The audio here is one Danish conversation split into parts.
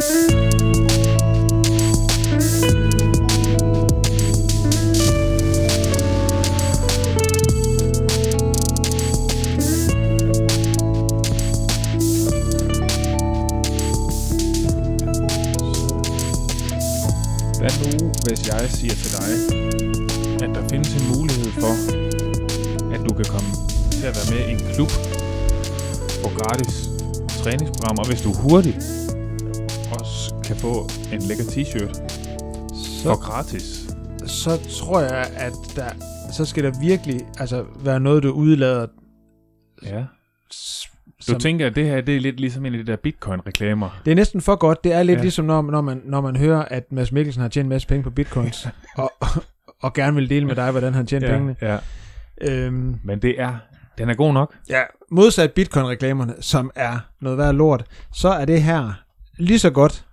Hvad nu, hvis jeg siger til dig, at der findes en mulighed for, at du kan komme til at være med i en klub på gratis træningsprogrammer, hvis du hurtigt hurtig, kan få en lækker t-shirt for Så, gratis. så tror jeg, at der, så skal der virkelig altså, være noget, du udlader. Ja. Du som- tænker, at det her det er lidt ligesom en af de der bitcoin-reklamer. Det er næsten for godt. Det er lidt Ja. ligesom, når, når, man, når man hører, at Mads Mikkelsen har tjent en masse penge på bitcoins, og, og gerne vil dele med dig, hvordan han tjener Ja, pengene. ja. Øhm, Men det er, den er god nok. ja, modsat bitcoin-reklamerne, som er noget værd lort, så er det her lige så godt,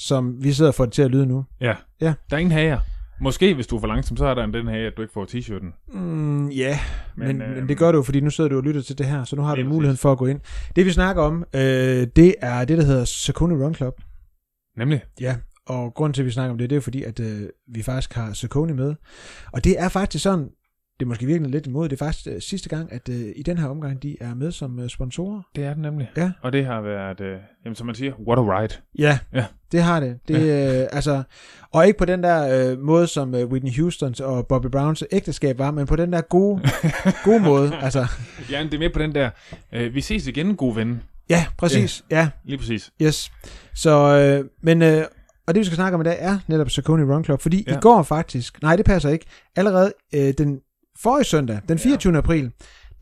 som vi sidder og får det til at lyde nu. Ja. Ja. Der er ingen hager. Måske, hvis du er for langsom, så er der en den her, at du ikke får t-shirten. Mm, ja, men, men, øhm, men det gør du fordi nu sidder du og lytter til det her, så nu har du muligheden for at gå ind. Det vi snakker om, øh, det er det, der hedder Saucony Run Club. Nemlig. Ja, og grunden til, at vi snakker om det, det er fordi, at øh, vi faktisk har Saucony med. Og det er faktisk sådan, det er måske virkelig lidt imod, det er faktisk øh, sidste gang, at øh, i den her omgang, de er med som øh, sponsorer. Det er den nemlig. Ja. Og det har været, øh, jamen, som man siger, what a ride. Ja, Ja. det har det. det øh, altså, og ikke på den der øh, måde, som øh, Whitney Houstons og Bobby Browns ægteskab var, men på den der gode, gode måde. Altså, Ja, det er med på den der, øh, vi ses igen, gode ven. ja, præcis. Ja, Lige præcis. Yes. Så, øh, men, øh, og det vi skal snakke om i dag er netop Saucony Run Club, fordi Ja. ja. i går faktisk, nej det passer ikke, allerede øh, den forrige søndag, den 24. Ja. april,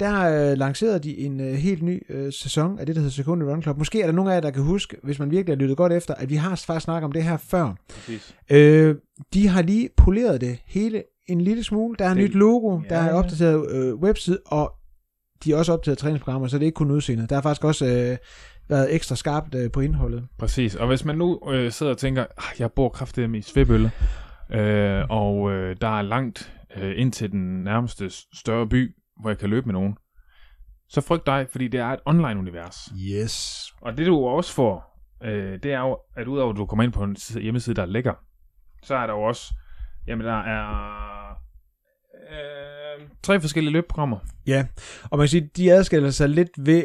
der øh, lancerede de en øh, helt ny øh, sæson af det, der hedder Saucony Run Club. Måske er der nogen af jer, der kan huske, hvis man virkelig har lyttet godt efter, at vi har faktisk snakket om det her før. Præcis. Øh, de har lige poleret det hele en lille smule. Der er Det- nyt logo, ja, der er opdateret øh, webside, og de har også opdateret træningsprogrammer, så det er ikke kun udseendet. Der har faktisk også øh, været ekstra skarpt øh, på indholdet. Præcis. Og hvis man nu øh, sidder og tænker, ah, jeg bor kraftigt i Svebølle, øh, og øh, der er langt øh, ind til den nærmeste større by, hvor jeg kan løbe med nogen, så frygt dig, fordi det er et online-univers. Yes. Og det du også får, øh, det er jo, at udover at du kommer ind på en side- hjemmeside, der er lækker, så er der jo også, jamen der er øh, tre forskellige løbeprogrammer. Ja, og man kan sige, de adskiller sig lidt ved,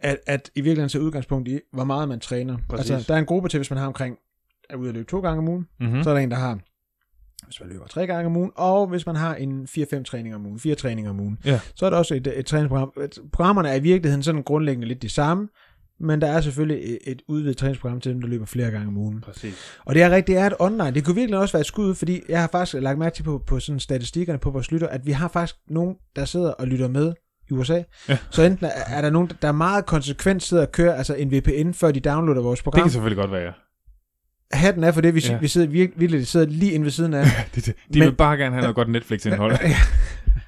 at, at i virkeligheden tager udgangspunkt i, hvor meget man træner. Præcis. Altså, der er en gruppe til, hvis man har omkring, er ude at løbe to gange om ugen, Mm-hmm. mm. så er der en, der har, hvis man løber tre gange om ugen, og hvis man har en 4-5 træninger om ugen, fire træninger om ugen, Ja. så er der også et, et træningsprogram. Programmerne er i virkeligheden sådan grundlæggende lidt de samme, men der er selvfølgelig et, et udvidet træningsprogram til dem, der løber flere gange om ugen. Præcis. Og det er rigtigt, det er et online. Det kunne virkelig også være et skud, fordi jeg har faktisk lagt mærke til på, på sådan statistikkerne på vores lytter, at vi har faktisk nogen, der sidder og lytter med i USA. Ja. Så enten er, er der nogen, der meget konsekvent sidder og kører altså en VPN, før de downloader vores Det program. kan selvfølgelig godt være, ja. Hatten er for det, vi, Ja. vi sidder virkelig, virkelig sidder lige inde ved siden af. De, de, de Men- vil bare gerne have noget godt Netflix-indhold.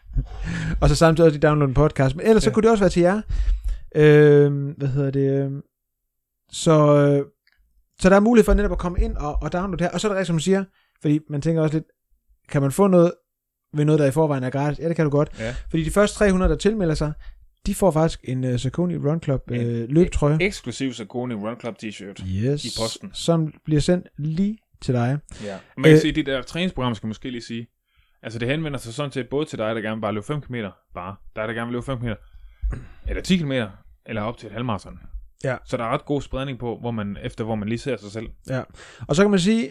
og så samtidig også de downloader en podcast. Men ellers ja. Så kunne det også være til jer. Øh, hvad hedder det? Øh, så, øh, så der er mulighed for netop at komme ind og, og downloade det her. Og så er det rigtigt, som du siger, fordi man tænker også lidt, kan man få noget ved noget, der i forvejen er gratis? Ja, det kan du godt. Ja. Fordi de første 300, der tilmelder sig, de får faktisk en uh, Saucony Run Club uh, En- løbtrøje. Eksklusiv Saucony Run Club t-shirt. Yes. i posten. Som bliver sendt lige til dig. Ja. Man kan Øh, sige, at det der træningsprogram skal måske lige sige, altså det henvender sig sådan set både til dig, der gerne vil bare løbe 5 km, bare dig, der gerne vil løbe 5 km, eller 10 km, eller op til et halvmarathon. Ja. Så der er ret god spredning på, hvor man, efter hvor man lige ser sig selv. Og så kan man sige,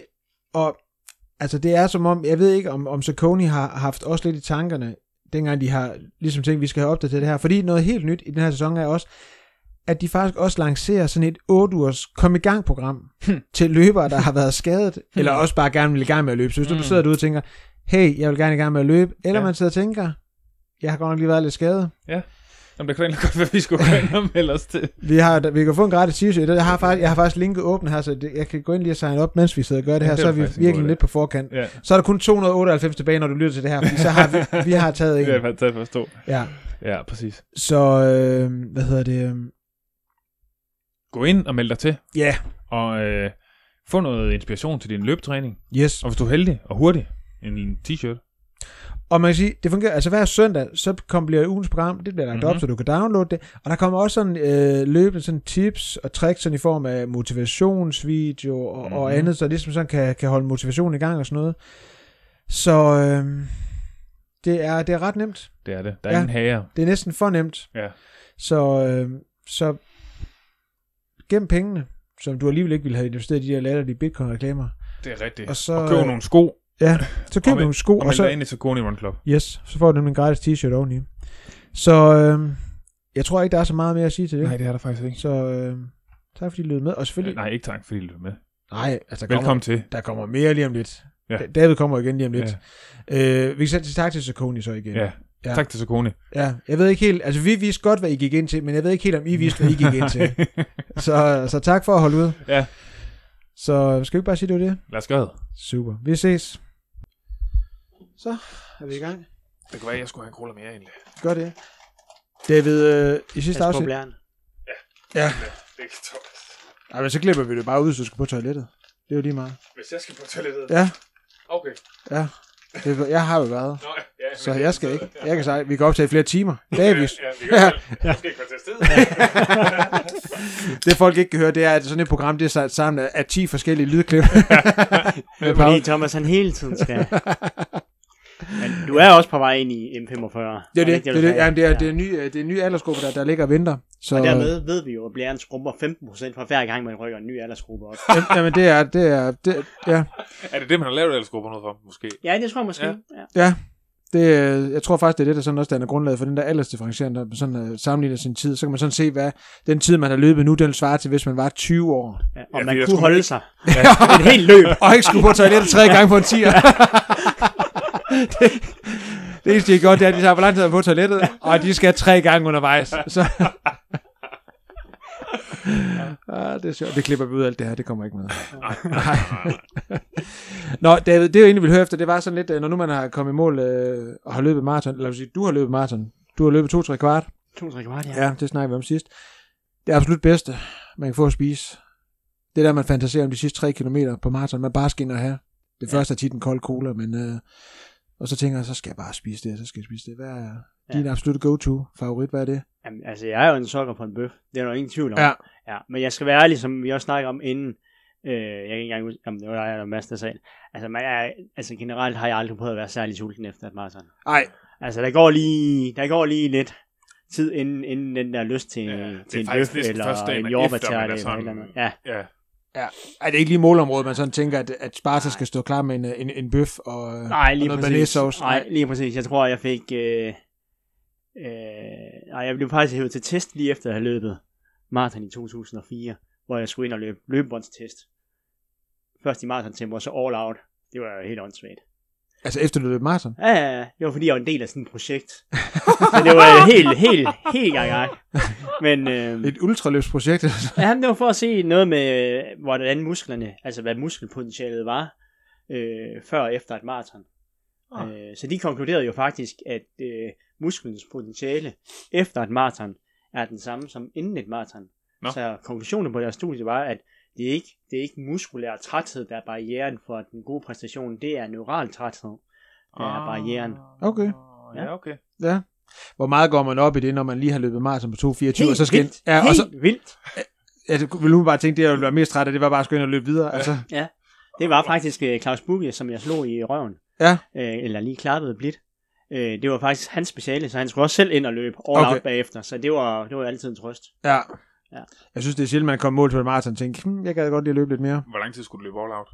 og altså det er som om, jeg ved ikke om, om Saucony har haft også lidt i tankerne, dengang de har ligesom tænkt, vi skal have opdateret det her. Fordi noget helt nyt i den her sæson er også, at de faktisk også lancerer sådan et 8 ugers kom i gang program til løbere, der har været skadet, eller også bare gerne vil i gang med at løbe. Så hvis du Mm. sidder derude og tænker, hey, jeg vil gerne i gang med at løbe, eller Ja. man sidder og tænker, jeg har godt nok lige været lidt skadet. Jamen, det kan egentlig godt være, vi skulle gå ind og melde os til. Vi, har, vi kan få en gratis t-shirt. Jeg har faktisk, jeg har faktisk linket åbent her, så det, jeg kan gå ind lige og signe op, mens vi sidder og gør det Ja, her. det så er vi virkelig lidt på forkant. Ja, Så er der kun 298 tilbage, når du lytter til det her, så har vi, vi har taget en. er faktisk taget forstå. Ja. Ja, præcis. Så, øh, hvad hedder det? øh, Gå ind og meld dig til, Ja, og øh, få noget inspiration til din løbetræning. yes. Og hvis du er heldig og hurtig, en t-shirt. Og man kan sige, det fungerer, altså hver søndag, så kom, bliver ugens program, det bliver lagt mm-hmm. op, Mhm. så du kan downloade det. Og der kommer også sådan øh, løbende sådan tips og tricks sådan i form af motivationsvideo og, mm-hmm. og Mhm. andet, så ligesom sådan kan, kan holde motivationen i gang og sådan noget. Så øh, det, er, det er ret nemt. Det er det. Der er Ja. ingen hager. Det er næsten for nemt. Ja. Så, øh, så gem pengene, som du alligevel ikke ville have investeret i de her latterlige bitcoin-reklamer. Det er rigtigt. Og så, Og køb nogle sko, Ja, så køb nogle sko, og og så, ind i Saucony Run Club. yes, så får du nemlig en gratis t-shirt oveni. Så øh, jeg tror ikke, der er så meget mere at sige til det. Nej, det er der faktisk ikke. Så øh, tak fordi I lød med. Og selvfølgelig... Nej, ikke tak, fordi du er med. Nej, altså Velkommen kommer, til. der kommer mere lige om lidt. Ja. Da- David kommer igen lige om lidt. Ja. Øh, vi kan sætte til tak til Saucony så igen. Ja. Ja. Tak til Saucony. ja. Jeg ved ikke helt... Altså vi vidste godt, hvad I gik ind til, men jeg ved ikke helt, om I vidste, hvad I gik ind til. Så, så tak for at holde ud. Ja. Så skal vi ikke bare sige, det var det? Lad os gøre det. Super. Vi ses. Så er vi i gang. Det kan være, at jeg skulle have en cola mere egentlig. Gør det. David, øh, i sidste afsnit... blæren. Ja. Det kan stå. Ej, men så klipper vi det bare ud, så du skal på toilettet. Det er jo lige meget. Hvis jeg skal på toilettet. Ja, Okay. ja. Det, jeg har jo været. Nå, ja, Så jeg skal ikke. Jeg kan sige, vi kan optage flere timer. David. Ja, vi kan ja. Jeg skal ikke til sted. Det folk ikke kan høre, det er, at sådan et program, det er sat sammen af, af 10 forskellige lydklip. Med Fordi. Thomas han hele tiden skal... Du er også på vej ind i M45. Det er det. Det er, det. Jamen, det er, det ja. er en ny, øh, det er en ny aldersgruppe, der, der ligger og venter. Så, Og dermed ved vi jo, at blæren skrumper 15% fra hver gang, man rykker en ny aldersgruppe op. Jamen, det er, det er, det, ja, Er det det, man har lavet aldersgrupper noget for, måske? Ja, det tror jeg måske. Ja. Ja. ja. Det, er- jeg tror faktisk, det er det, der sådan også danner grundlaget for den der aldersdifferentiering, der sådan uh, sammenligner sin tid. Så kan man sådan se, hvad den tid, man har løbet nu, den svarer til, hvis man var 20 år. Ja. Og Ja, man kunne holde man sig Ja. et helt løb. Og ikke skulle på toilettet tre gange på en tier. det, det eneste, de gjort, det er, at de tager for lang tid på toilettet, og de skal tre gange undervejs. Så. ah, det er sjovt. Det klipper vi ud af alt det her, det kommer ikke med. Nå, David, det jeg egentlig ville høre efter, det var sådan lidt, øh, når nu man har kommet i mål øh, og har løbet maraton, os sige, du har løbet maraton, du har løbet to-tre kvart, To, tre kvart, ja. ja, det snakker vi om sidst. Det absolut bedste, man kan få at spise, det er der, man fantaserer om de sidste 3 kilometer på maraton, man bare skal ind og have. Det Ja. første er tit en kold cola, men øh, og så tænker jeg, så skal jeg bare spise det, så skal jeg spise det. Hvad er Ja. din absolut go-to favorit? Hvad er det? Jamen, altså, jeg er jo en sokker på en bøf. Det er der jo ingen tvivl om. Ja. ja. Men jeg skal være ærlig, som vi også snakker om inden. Øh, jeg kan ikke engang huske, om det var dig eller Mads, der sagde det. Altså, man er, altså, generelt har jeg aldrig prøvet at være særlig sulten efter et maraton. Nej, Altså, der går lige, der går lige lidt tid, inden, inden den der lyst til, Ja, til en bøf, eller en jordbærtærte, er eller eller andet. Ja, Ja. Ja. er det ikke lige målområdet, man sådan tænker, at, at Sparta skal stå klar med en, en, en bøf og, nej, lige og noget præcis. banæssauce? Nej, lige præcis. Jeg tror, jeg fik... Øh, øh, nej, jeg blev faktisk hævet til test lige efter at have løbet maraton i 2004, hvor jeg skulle ind og løbe løbebåndstest. Først i maratontempo, og så all out. Det var jo helt åndssvagt. Altså efter du løb maraton? Ja, ja, ja. det var fordi, jeg var en del af sådan et projekt. så det var helt, helt, helt gang gang. Men øh, Et ultraløbsprojekt? ja, det var for at se noget med, hvordan musklerne, altså hvad muskelpotentialet var, øh, før og efter et maraton. Ah. Øh, så de konkluderede jo faktisk, at øh, musklens potentiale efter et maraton er den samme som inden et maraton. Nå. Så konklusionen på deres studie var, at det er ikke, det er ikke muskulær træthed, der er barrieren for den gode præstation. Det er neural træthed, der er barrieren. Okay. Ja, okay. Ja. Hvor meget går man op i det, når man lige har løbet maraton på 2.24, og så skal... vildt. Ja, og så, vildt. jeg ville nu bare tænke, det jeg ville være mest træt af, det var bare at ind og løbe videre. Altså, Det var faktisk øh, Claus Bugge, som jeg slog i røven. Ja. Øh, eller lige klappede blidt. Øh, det var faktisk hans speciale, så han skulle også selv ind og løbe all Okay. okay. out bagefter. Så det var, det var altid en trøst. ja. Ja. Jeg synes, det er sjældent, man kommer mål til et maraton og tænker, hm, jeg gad godt lige at løbe lidt mere. Hvor lang tid skulle du løbe all out?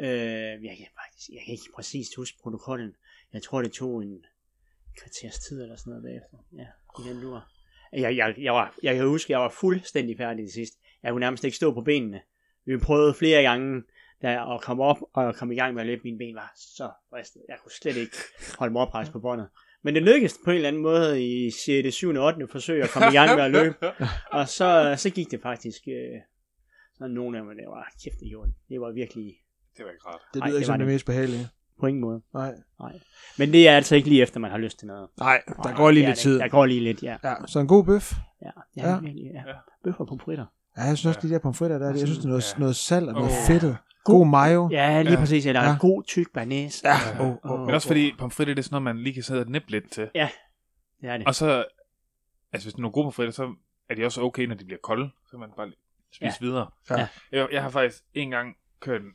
Øh, jeg, kan faktisk, jeg kan ikke præcist huske protokollen. Jeg tror, det tog en kvarters tid eller sådan noget bagefter. Ja, i den lur. Jeg, jeg, jeg, var, jeg kan huske, jeg var fuldstændig færdig til sidst. Jeg kunne nærmest ikke stå på benene. Vi prøvede flere gange der, at komme op og komme i gang med at løbe. Mine ben var så ristet. Jeg kunne slet ikke holde mig oprejst på båndet. Men det lykkedes på en eller anden måde i 6., 7., 8. forsøg at komme i gang med at løbe. Og så, så gik det faktisk øh, sådan nogle af dem, det var kæft, det gjorde det. Var virkelig Det var ikke rart. Det lyder det ikke som det det. mest behagelige. på ingen måde. Nej. Men det er altså ikke lige efter, man har lyst til noget. Nej, der Nej, går lige lidt det tid. Der går lige lidt, ja. Ja, så en god bøf. Ja, Ja. ja, ja. ja. Ja. Bøffer på fritter. Ja, jeg synes også, de der pomfritter der, jeg synes, det er noget, Ja. noget salt og noget Åh. fedtet. God mayo. Ja, lige Ja. præcis. Eller Ja. ja. god tyk banæs. Ja. Ja. Oh, oh, Men også fordi pomfritter, det er sådan noget, man lige kan sidde og nippe lidt til. Det er det. Og så, altså hvis det er nogle gode pomfritter, så er de også okay, når de bliver kolde. Så kan man bare spise Ja. videre. Ja. Jeg, jeg har faktisk en gang kørt, en-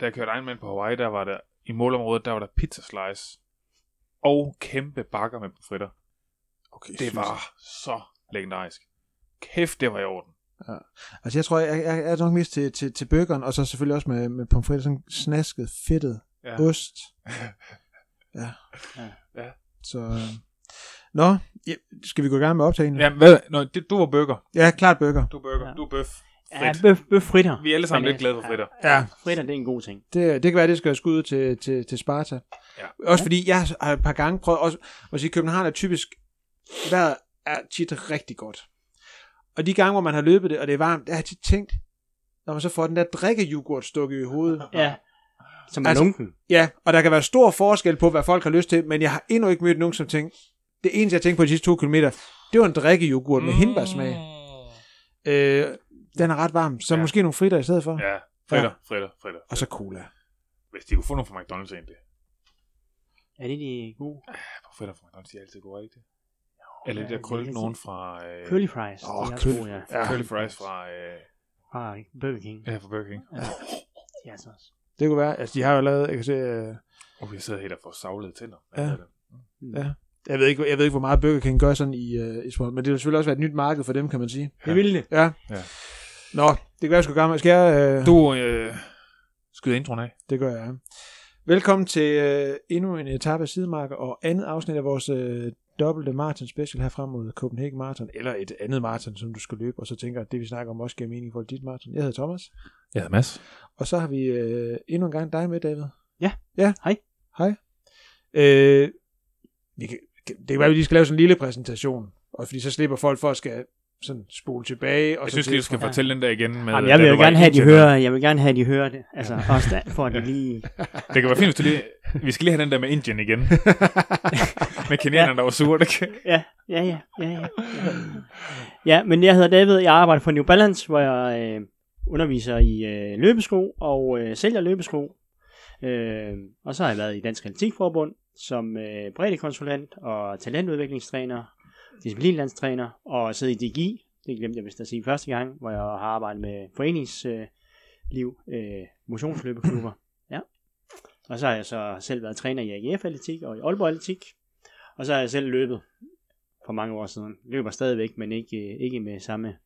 da jeg kørte Ironman på Hawaii, der var der, i målområdet, der var der pizza slice. Og kæmpe bakker med pomfritter. Okay, Det var så legendarisk. Kæft, det var i orden. Altså jeg tror, jeg, jeg, jeg er nok mest til, til, til burgeren, og så selvfølgelig også med, med pomfritter, sådan snasket, fedtet, Ja. ost. Ja. Ja. Ja. Så, øh, nå, ja, skal vi gå i gang med optagen? Ja, hvad? Nå, det, du var burger. ja klart burger. Du er burger. Ja. Du er bøf. Ja, Frit. bøf, bøf fritter. Vi er alle sammen lidt glade for fritter. Ja, Fritter, det er en god ting. det, det kan være, det skal jeg skud ud til, til, til Sparta. Ja. Også fordi jeg har et par gange prøvet, også, at sige, København er typisk, vejret er tit rigtig godt. Og de gange, hvor man har løbet det, og det er varmt, der har jeg tit tænkt, når man så får den der drikkejoghurt stukket i hovedet. Ja. Som er Altså- lunken. Ja, og der kan være stor forskel på, hvad folk har lyst til, men jeg har endnu ikke mødt nogen, som tænker, det eneste, jeg tænkte på de sidste to kilometer, det var en drikkejoghurt med hindbærsmag. Øh, den er ret varm, så Ja. ja. måske nogle fritter i stedet for. Ja. Ja, fritter, fritter, fritter. Og så cola. Hvis de kunne få nogle fra McDonald's egentlig. Er det de gode? På fritter fra McDonald's, de er altid gode, ikke det? Eller de der krøllet nogen fra... Øh, Curly fries. Åh, er curly- ja. Ja. curly fries fra... Øh, Fra Burger King. ja, fra Burger King. Ja. Altså også. Det kunne være, altså de har jo lavet, jeg kan se, øh, Og vi sidder helt og får savlet tænder. Ja. Det? ja. Jeg ved, ikke, jeg ved ikke, hvor meget Burger King gør sådan i, øh, i sport, men det vil selvfølgelig også være et nyt marked for dem, kan man sige. Det vil det. Ja. Ja. Nå, det kan være, jeg skulle gøre Skal jeg... Øh, Du øh, skyder introen af. Det gør jeg. Velkommen til øh, endnu en etape af Sidemarker og andet afsnit af vores øh, dobbelte marathon special her frem mod Copenhagen Marathon, eller et andet marathon, som du skal løbe, og så tænker at det vi snakker om også giver mening for dit marathon. Jeg hedder Thomas, Jeg hedder Mads. og så har vi øh, endnu en gang dig med, David. Ja. Ja. Hej. Hej. Øh, vi kan, det kan være, at vi lige skal lave sådan en lille præsentation, og fordi så slipper folk for at skal sådan spole tilbage. Og Jeg så synes lige, du skal Ja. fortælle den der igen. Med, Jamen, jeg vil jo gerne have, at de hører, jeg vil gerne have, at de hører det. Altså, også der, for at de lige... Det kan være fint, hvis du lige... Vi skal lige have den der med Indien igen. med kenianerne, der var sure. Det kan... Ja, ja, ja, ja, ja. Ja, men jeg hedder David, jeg arbejder for New Balance, hvor jeg øh, underviser i øh, løbesko og øh, sælger løbesko. Øh, og så har jeg været i Dansk Atletikforbund som øh, breddekonsulent og talentudviklingstræner, disciplinlandstræner og siddet i DGI, det glemte jeg vist at sige første gang, hvor jeg har arbejdet med foreningsliv, øh, motionsløbeklubber. Ja. Og så har jeg så selv været træner i AGF Atletik og i Aalborg Atletik. Og så har jeg selv løbet for mange år siden. Løber stadigvæk, men ikke, øh, ikke med samme...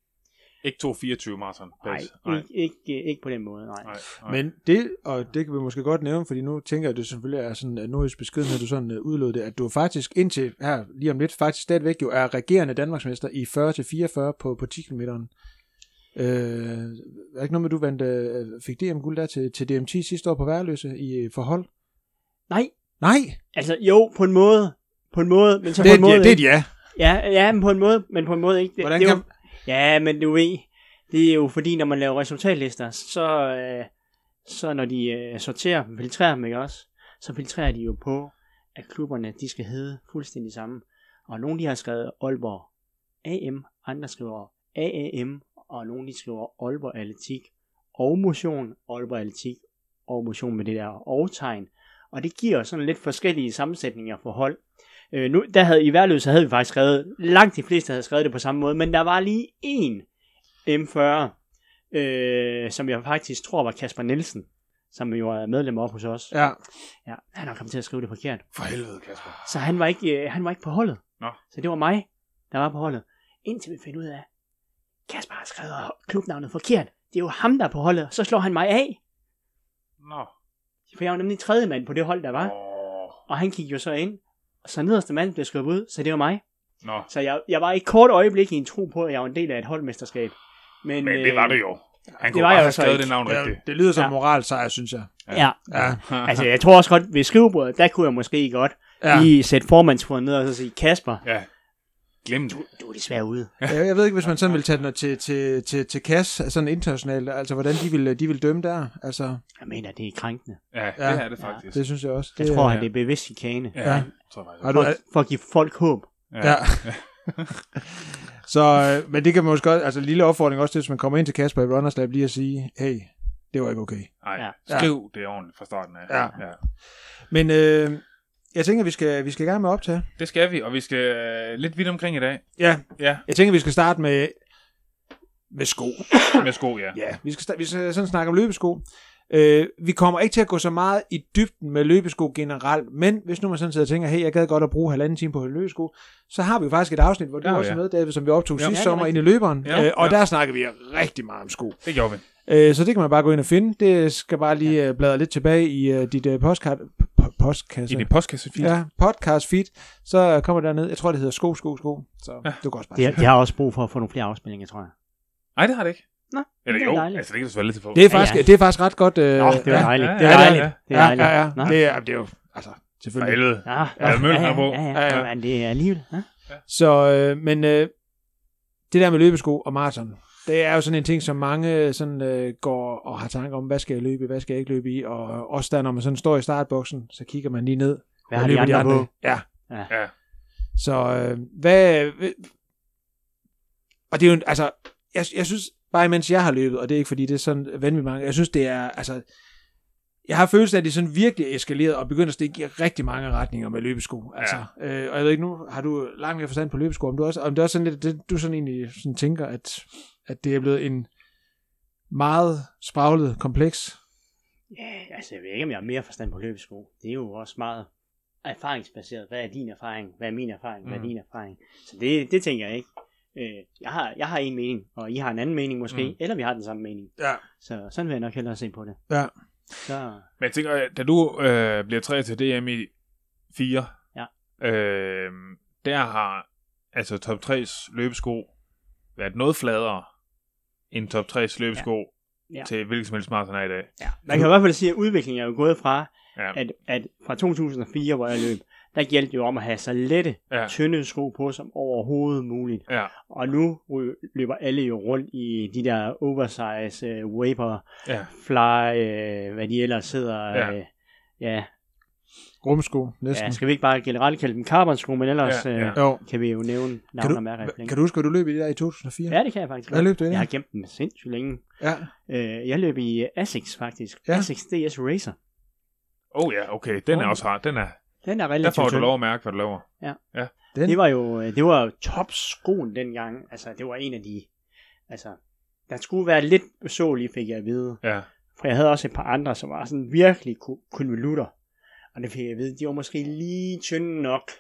Ikke 2-24 maraton. Nej. Nej. ikke, ikke, ikke på den måde, nej. Nej, nej. Men det, og det kan vi måske godt nævne, fordi nu tænker jeg, at det selvfølgelig er sådan, at nordjysk beskeden, at du sådan uh, udlod det, at du faktisk indtil her, lige om lidt, faktisk stadigvæk jo er regerende Danmarksmester i 40-44 på, på 10 km. Øh, er ikke noget med, du vandt, øh, fik DM-guld der til, til DMT sidste år på Værløse i øh, forhold? Nej, Nej, altså jo, på en måde. På en måde, men så det på en måde ja, det er et ja. Ja, ja, men på en måde, men på en måde ikke. Det, Hvordan det kan... jo, Ja, men du ved, det er jo fordi, når man laver resultatlister, så, øh, så når de øh, sorterer dem, filtrerer dem, ikke også? Så filtrerer de jo på, at klubberne, de skal hedde fuldstændig sammen. Og nogle de har skrevet Aalborg AM, andre skriver AAM, og nogle de skriver Aalborg Atletik og motion, Aalborg Atletik og motion med det der og-tegn. Og det giver sådan lidt forskellige sammensætninger for hold. Øh, nu, der havde, I Værløse havde vi faktisk skrevet, langt de fleste havde skrevet det på samme måde, men der var lige en M40, øh, som jeg faktisk tror var Kasper Nielsen, som jo er medlem op hos os. Ja, Ja, han har kommet til at skrive det forkert. For helvede, Kasper. Så han var ikke, øh, han var ikke på holdet. Nå. Så det var mig, der var på holdet. Indtil vi fandt ud af, Kasper har skrevet klubnavnet forkert. Det er jo ham, der er på holdet. Så slår han mig af. Nå. For jeg var nemlig tredje mand på det hold, der var. Åh. Og han gik jo så ind. Så nederste mand blev skubbet ud, så det var mig. Nå. Så jeg, jeg var i et kort øjeblik i en tro på, at jeg var en del af et holdmesterskab. Men, Men det var det jo. Han kunne var bare have skrevet det navn ja rigtigt. det lyder som Ja. ja. moralsejr, synes jeg. Ja, Ja, altså jeg tror også godt, ved skrivebordet, der kunne jeg måske godt ja. ja. lige sætte formandsfoden ned og så sige, Kasper, Ja. Glem det. du er desværre ude. Jeg, jeg ved ikke, hvis man sådan vil tage den til, til, til, til KAS, sådan internationalt, altså hvordan de vil, de vil dømme der. Altså, Jeg mener, det er krænkende. Ja, Ja. det er det faktisk. det synes jeg også. Jeg det, tror, at det er bevidst chikane. Ja, Ja. Tror jeg faktisk. Har du, For, for at give folk håb. Ja. Så, øh, men det kan man måske godt, altså en lille opfordring også til, hvis man kommer ind til Kasper i Runners Lab, lige at sige, hey, det var ikke okay. Nej, Ja. skriv det ordentligt fra starten af. Ja. ja. Men øh, jeg tænker, vi skal, vi skal i gang med at optage. Det skal vi, og vi skal øh, lidt vidt omkring i dag. Ja, Ja, jeg tænker, vi skal starte med, med sko. med sko, ja. Ja, vi skal, vi skal sådan snakke om løbesko. Øh, vi kommer ikke til at gå så meget i dybden med løbesko generelt, men hvis nu man sådan sidder og tænker, hey, jeg gad godt at bruge halvanden time på løbesko, så har vi jo faktisk et afsnit, hvor du Ja, også er ja. med, David, som vi optog Ja. sidste Ja, det er sommer ind i løberen, Ja, øh, og ja. der snakker vi rigtig meget om sko. Det gjorde vi. Øh, så det kan man bare gå ind og finde. Det skal bare lige øh, bladre lidt tilbage i øh, dit øh, postcard, p- postkasse. I det postkassefil. Ja, podcast feed. Så kommer der ned. Jeg tror, det hedder sko, sko, sko. Så Ja. du kan også bare De, sige. de har også brug for at få nogle flere afspillinger, tror jeg. Nej, det har det ikke. Nå, Eller det er jo, dejligt. altså det kan du selvfølgelig til få. Det er faktisk, Ja, ja. det er faktisk ret godt. Øh, Nå, det var ja, dejligt. ja, Det er ja, dejligt. ja. Det er ja, dejligt. ja, ja. Nå. Det er, det er jo, altså, selvfølgelig. helvede. Ja, Ja, ja, ja, ja, ja, Ja, ja. Men det er alligevel. Ja. Så, øh, men øh, det der med løbesko og maraton, det er jo sådan en ting, som mange sådan, øh, går og har tanker om, hvad skal jeg løbe i, hvad skal jeg ikke løbe i, og også der, når man sådan står i startboksen, så kigger man lige ned. Hvad har de løber andre på? Ja. Ja. Ja. Så øh, hvad... Og det er jo, altså, jeg, jeg synes, bare imens jeg har løbet, og det er ikke fordi, det er sådan vanvittigt mange, jeg synes, det er, altså, jeg har følelsen af, at det er sådan virkelig eskaleret og begyndt at stikke i rigtig mange retninger med løbesko. Altså, øh, og jeg ved ikke, nu har du langt mere forstand på løbesko, om du også, om det er også sådan lidt, det, du sådan egentlig sådan tænker, at, at det er blevet en meget spraglet kompleks. Ja, altså jeg ved ikke, om jeg har mere forstand på løbesko. Det er jo også meget erfaringsbaseret. Hvad er din erfaring? Hvad er min erfaring? Hvad er Mm. din erfaring? Så det, det tænker jeg ikke. Øh, jeg, har, jeg har en mening, og I har en anden mening måske, Mm. eller vi har den samme mening. Ja. Så sådan vil jeg nok hellere se på det. Ja. Så, Men jeg tænker, da du øh, bliver træet til DM i 4, Ja. øh, der har altså top 3's løbesko været noget fladere end top 3's løbesko ja. Ja. til hvilken som helst maraton er i dag. ja. Man kan i hvert fald sige, at udviklingen er jo gået fra, Ja. at, at fra 2004, hvor jeg løb, der gjaldt det jo om at have så lette, Ja. tynde sko på som overhovedet muligt. Ja. Og nu løber alle jo rundt i de der oversize uh, Vapor Ja. Fly, uh, hvad de ellers hedder. Ja. Uh, ja. Rumsko, næsten. ja, skal vi ikke bare generelt kalde dem carbonsko, men ellers Ja, ja. Uh, kan vi jo nævne Kan navn du, og mærker kan du huske, hvad du løb i der i 2004? Ja, det kan jeg faktisk Hvad løb du i Jeg har gemt dem sindssygt længe. Ja. Uh, jeg løb i Asics faktisk. Ja. Asics DS Racer. Oh ja, okay. Den er også hard. Den er, Den er der relativt får du lov at mærke, hvad du laver. Den, Det var jo øh, det var topskoen dengang. Altså, det var en af de... Altså, der skulle være lidt besåelig, fik jeg at vide. Ja. For jeg havde også et par andre, som var sådan virkelig konvolutter. Og det fik jeg at vide, de var måske lige tynde nok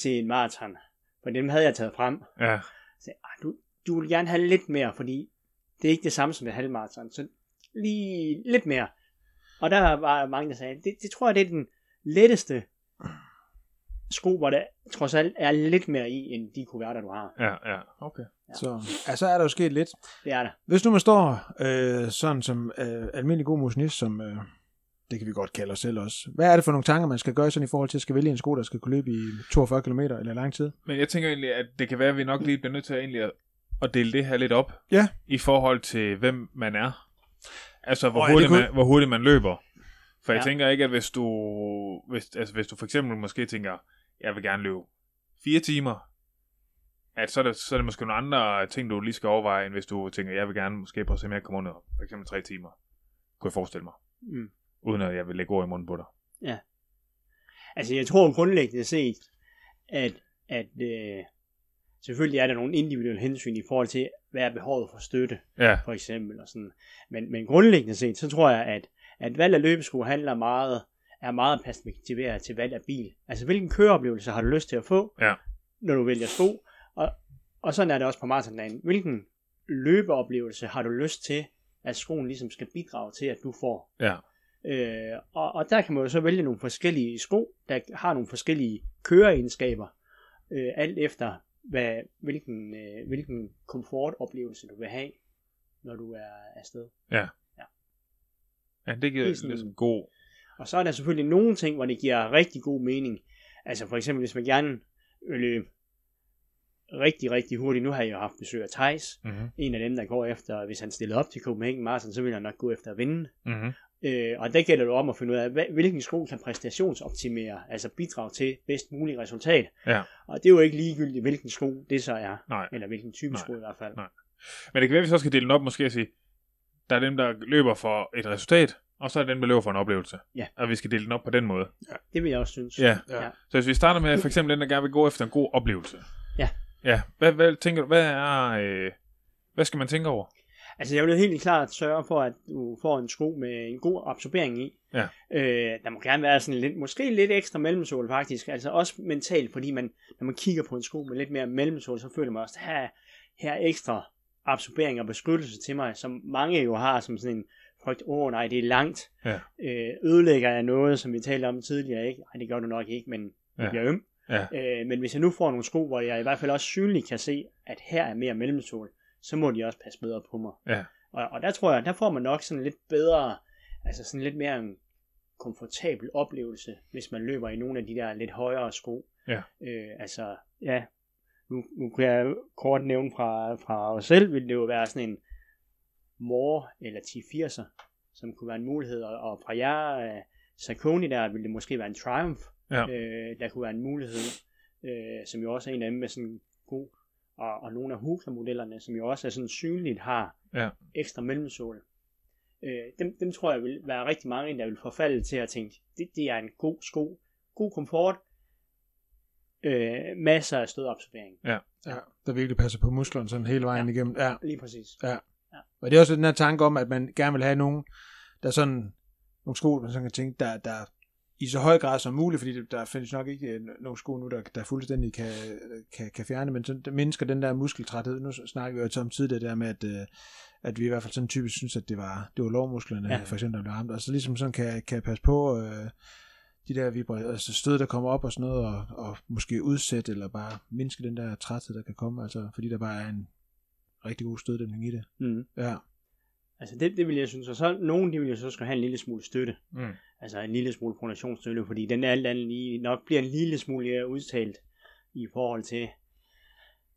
til en maraton. For dem havde jeg taget frem. Ja. Så du, du vil gerne have lidt mere, fordi det er ikke det samme som et halvmaraton. Så lige lidt mere. Og der var mange, der sagde, det, det tror jeg, det er den letteste sko, hvor der trods alt er lidt mere i, end de kuverter, du har. Ja, ja. Okay. så, ja, så er der jo sket lidt. Det er der. Hvis nu man står øh, sådan som øh, almindelig god motionist, som øh, det kan vi godt kalde os selv også. Hvad er det for nogle tanker, man skal gøre sådan i forhold til at skal vælge en sko, der skal kunne løbe i 42 km eller lang tid? Men jeg tænker egentlig, at det kan være, at vi nok lige bliver nødt til at, egentlig at, at dele det her lidt op. Ja. I forhold til, hvem man er. Altså, hvor, oh, ja, hurtigt, kunne- man, hvor hurtigt man løber. For jeg Ja. tænker ikke, at hvis du, hvis, altså, hvis du for eksempel måske tænker, jeg vil gerne løbe fire timer, at så er, det, så er det måske nogle andre ting, du lige skal overveje, end hvis du tænker, jeg vil gerne måske prøve at se, om jeg kan komme under for eksempel tre timer. Kunne jeg forestille mig. Mm. Uden at jeg vil lægge ord i munden på dig. Altså, jeg tror grundlæggende set, at, at øh, selvfølgelig er der nogle individuelle hensyn i forhold til, hvad er behovet for støtte, Ja, for eksempel. Og sådan. Men, men grundlæggende set, så tror jeg, at, at valg af løbesko handler meget, er meget perspektiveret til valg af bil. Altså, hvilken køreoplevelse har du lyst til at få, Ja. når du vælger sko? Og, og sådan er det også på maratondagen. Hvilken løbeoplevelse har du lyst til, at skoen ligesom skal bidrage til, at du får? ja, Øh, og, og der kan man jo så vælge nogle forskellige sko, der har nogle forskellige køreegenskaber, øh, alt efter hvad, hvilken, øh, hvilken komfortoplevelse du vil have, når du er afsted. ja det giver Det er sådan- ligesom god... Og så er der selvfølgelig nogle ting, hvor det giver rigtig god mening. Altså for eksempel, hvis man gerne vil løbe rigtig, rigtig hurtigt. Nu har jeg jo haft besøg af Thijs. Mm-hmm. En af dem, der går efter, hvis han stillede op til Copenhagen Marathon, så vil han nok gå efter at vinde. Mm-hmm. Øh, og der gælder det om at finde ud af, hvilken sko kan præstationsoptimere, altså bidrage til bedst mulig resultat. Ja. Og det er jo ikke ligegyldigt, hvilken sko det så er, Nej. eller hvilken type Nej. sko i hvert fald. Nej. Men det kan være, at vi så skal dele den op måske og sige, der er dem, der løber for et resultat, og så er der dem, der løber for en oplevelse. Ja. Og vi skal dele den op på den måde. Det vil jeg også synes. Ja. Ja. Ja. Så hvis vi starter med for eksempel den, der gerne vil gå efter en god oplevelse. Ja. Ja. Hvad, hvad tænker du, hvad er, øh, hvad skal man tænke over? Altså jeg vil helt klart sørge for, at du får en sko med en god absorbering i. Ja. Øh, der må gerne være sådan lidt, måske lidt ekstra mellemsål faktisk, altså også mentalt, fordi man, når man kigger på en sko med lidt mere mellemsål, så føler man også, at her, her er ekstra absorbering og beskyttelse til mig, som mange jo har som sådan en frygt, åh oh, nej, det er langt, Ja. øh, ødelægger jeg noget, som vi talte om tidligere, ikke? Nej, det gør du nok ikke, men det Ja. bliver øm. Ja. Øh, men hvis jeg nu får nogle sko, hvor jeg i hvert fald også synligt kan se, at her er mere mellemsål, så må de også passe bedre på mig. Ja. Og, og der tror jeg, der får man nok sådan lidt bedre, altså sådan lidt mere en komfortabel oplevelse, hvis man løber i nogle af de der lidt højere sko. Ja. Øh, altså, ja, nu, nu kan jeg kort nævne fra, fra os selv, vil det jo være sådan en More eller 1080'er, som kunne være en mulighed, og, og fra jer, uh, Saucony der, ville det måske være en Triumph, Ja. øh, der kunne være en mulighed, øh, som jo også er en af dem med sådan god, og, og nogle af Hugler-modellerne, som jo også er sådan synligt har Ja. ekstra mellemsål. Øh, dem, dem tror jeg vil være rigtig mange, der vil forfalde til at tænke, det, det er en god sko, god komfort, øh, masser af stødabsorbering. Ja, der virkelig passer på musklerne sådan hele vejen Ja. ja. igennem. Ja. Lige præcis. Og det er også den her tanke om, at man gerne vil have nogen, der sådan, nogle sko, man sådan kan tænke, der, der i så høj grad som muligt, fordi der findes nok ikke øh, nogen sko nu, der, der fuldstændig kan, kan, kan fjerne, men sådan, det mindsker den der muskeltræthed. Nu snakker vi jo om tidligere der med, at, øh, at vi i hvert fald sådan typisk synes, at det var, det var lovmusklerne, Ja. ja. for eksempel, der blev ramt. Og så ligesom sådan kan, kan passe på øh, de der vibra- altså stød, der kommer op og sådan noget, og, og måske udsætte, eller bare mindske den der træthed, der kan komme, altså fordi der bare er en rigtig god støddæmpning i det. Mm. Ja. Altså det, det vil jeg synes, og så nogen de vil jo så skal have en lille smule støtte, Mm. altså en lille smule pronationsstøtte, fordi den alt andet lige nok bliver en lille smule mere udtalt i forhold til,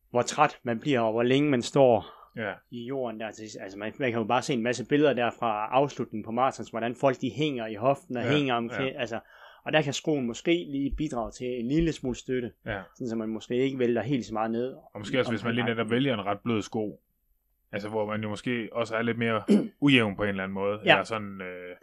hvor træt man bliver, og hvor længe man står Ja. i jorden der til sidst. Altså man, man kan jo bare se en masse billeder der fra afslutningen på marathons, hvordan folk de hænger i hoften og Ja, ja, hænger omkring, ja. altså, og der kan skoen måske lige bidrage til en lille smule støtte, ja. sådan så man måske ikke vælter helt så meget ned. Og måske også, hvis man lige netop vælger en ret blød sko, altså hvor man jo måske også er lidt mere ujævn på en eller anden måde, Ja. eller sådan, øh,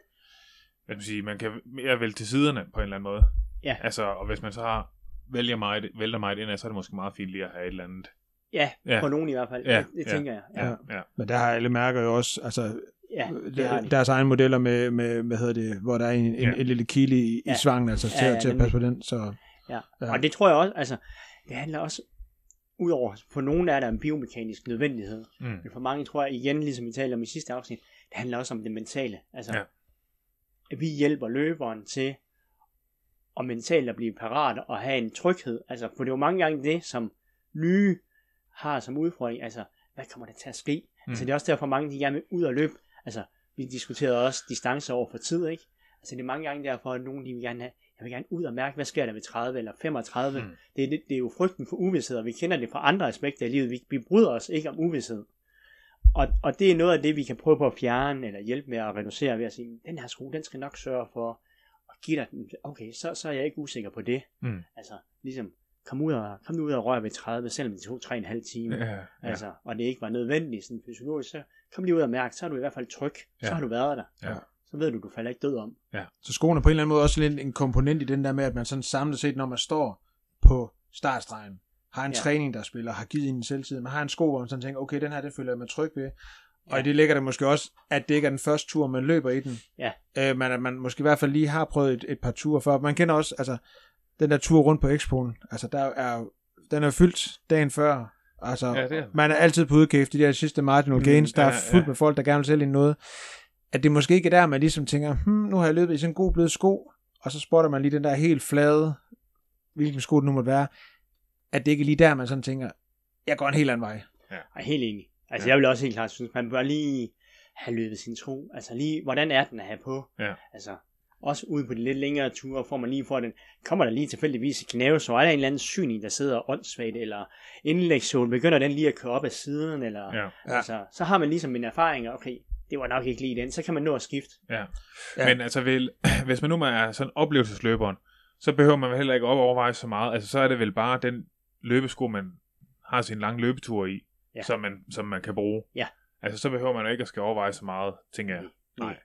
hvad man sige, man kan mere vælge til siderne på en eller anden måde. Ja. Altså, og hvis man så har, vælger meget, vælter meget ind, så er det måske meget fint lige at have et eller andet. Ja, Ja. på nogen i hvert fald. Ja, det, det ja. tænker jeg. Ja, Ja. Ja. Men der har alle mærker jo også, altså ja det har de. deres egne modeller med, med, hvad hedder det, hvor der er en, en, Ja. en lille kile i, ja. I svangen, altså til, Ja, til at passe på den. Så, Ja. Ja. Og det tror jeg også, altså, det handler også, udover, for nogen er der en biomekanisk nødvendighed, Mm. men for mange tror jeg igen, ligesom vi talte om i sidste afsnit, det handler også om det mentale. Altså, Ja. ja. at vi hjælper løberen til og mentalt at blive parat og have en tryghed. Altså, for det er jo mange gange det, som nye har som udfordring. Altså, hvad kommer der til at ske? Mm. Altså, det er også derfor, mange de gerne vil ud og løbe. Altså, vi diskuterede også distance over for tid, ikke? Altså, det er mange gange derfor, at nogen de vil gerne have, jeg vil gerne ud og mærke, hvad sker der ved 30 eller 35. Mm. Det, er, det, det er jo frygten for uvidshed, og vi kender det fra andre aspekter i livet. Vi, vi bryder os ikke om uvidshed. Og, og det er noget af det, vi kan prøve på at fjerne, eller hjælpe med at reducere ved at sige, den her sko, den skal nok sørge for at give dig den. Okay, så, så er jeg ikke usikker på det. Mm. Altså, ligesom, kom ud og, kom nu ud og rør ved 30, selvom det tog 3,5 timer. Ja, ja. Altså, og det ikke var nødvendigt sådan fysiologisk, så kom lige ud og mærke, så er du i hvert fald tryg. Så Ja. har du været der. Ja. Så ved du, du falder ikke død om. så skoene er på en eller anden måde også lidt en komponent i den der med, at man sådan samlet set, når man står på startstregen, har en Ja. ja. træning, der spiller, har givet en selvtid, man har en sko, hvor man sådan tænker, okay, den her, det føler jeg mig tryg ved. Og Ja. i det ligger der måske også, at det ikke er den første tur, man løber i den. Ja. Øh, men at man måske i hvert fald lige har prøvet et, et par ture før. Man kender også, altså, den der tur rundt på Expoen, altså, der er den er fyldt dagen før. Altså, Ja, det er man er altid på udkig efter de der sidste marginal gains, der ja, er fuldt ja. med folk, der gerne vil sælge ind noget. At det måske ikke er der, man ligesom tænker, hmm, nu har jeg løbet i sådan en god blød sko, og så spotter man lige den der helt flade, hvilken sko det nu måtte være, at det ikke er lige der, man sådan tænker, jeg går en helt anden vej. Jeg er helt enig. Altså, Ja. ja. jeg vil også helt klart synes, man bør lige have løbet sin tro. Altså lige, hvordan er den at have på? Ja. Altså, også ude på de lidt længere ture, får man lige får den, kommer der lige tilfældigvis et knæve, så er der en eller anden syning, der sidder åndssvagt, eller indlægssål, begynder den lige at køre op ad siden, eller, Ja. Altså, så har man ligesom en erfaring, af, okay, det var nok ikke lige den. Så kan man nå at skifte. Ja. Ja. Men altså, vil, hvis man nu er sådan oplevelsesløberen, så behøver man vel heller ikke op overveje så meget. Altså, så er det vel bare den løbesko, man har sin lange løbetur i, Ja. som, man, som man kan bruge. Ja. Altså, så behøver man jo ikke at skal overveje så meget, tænker jeg. Nej.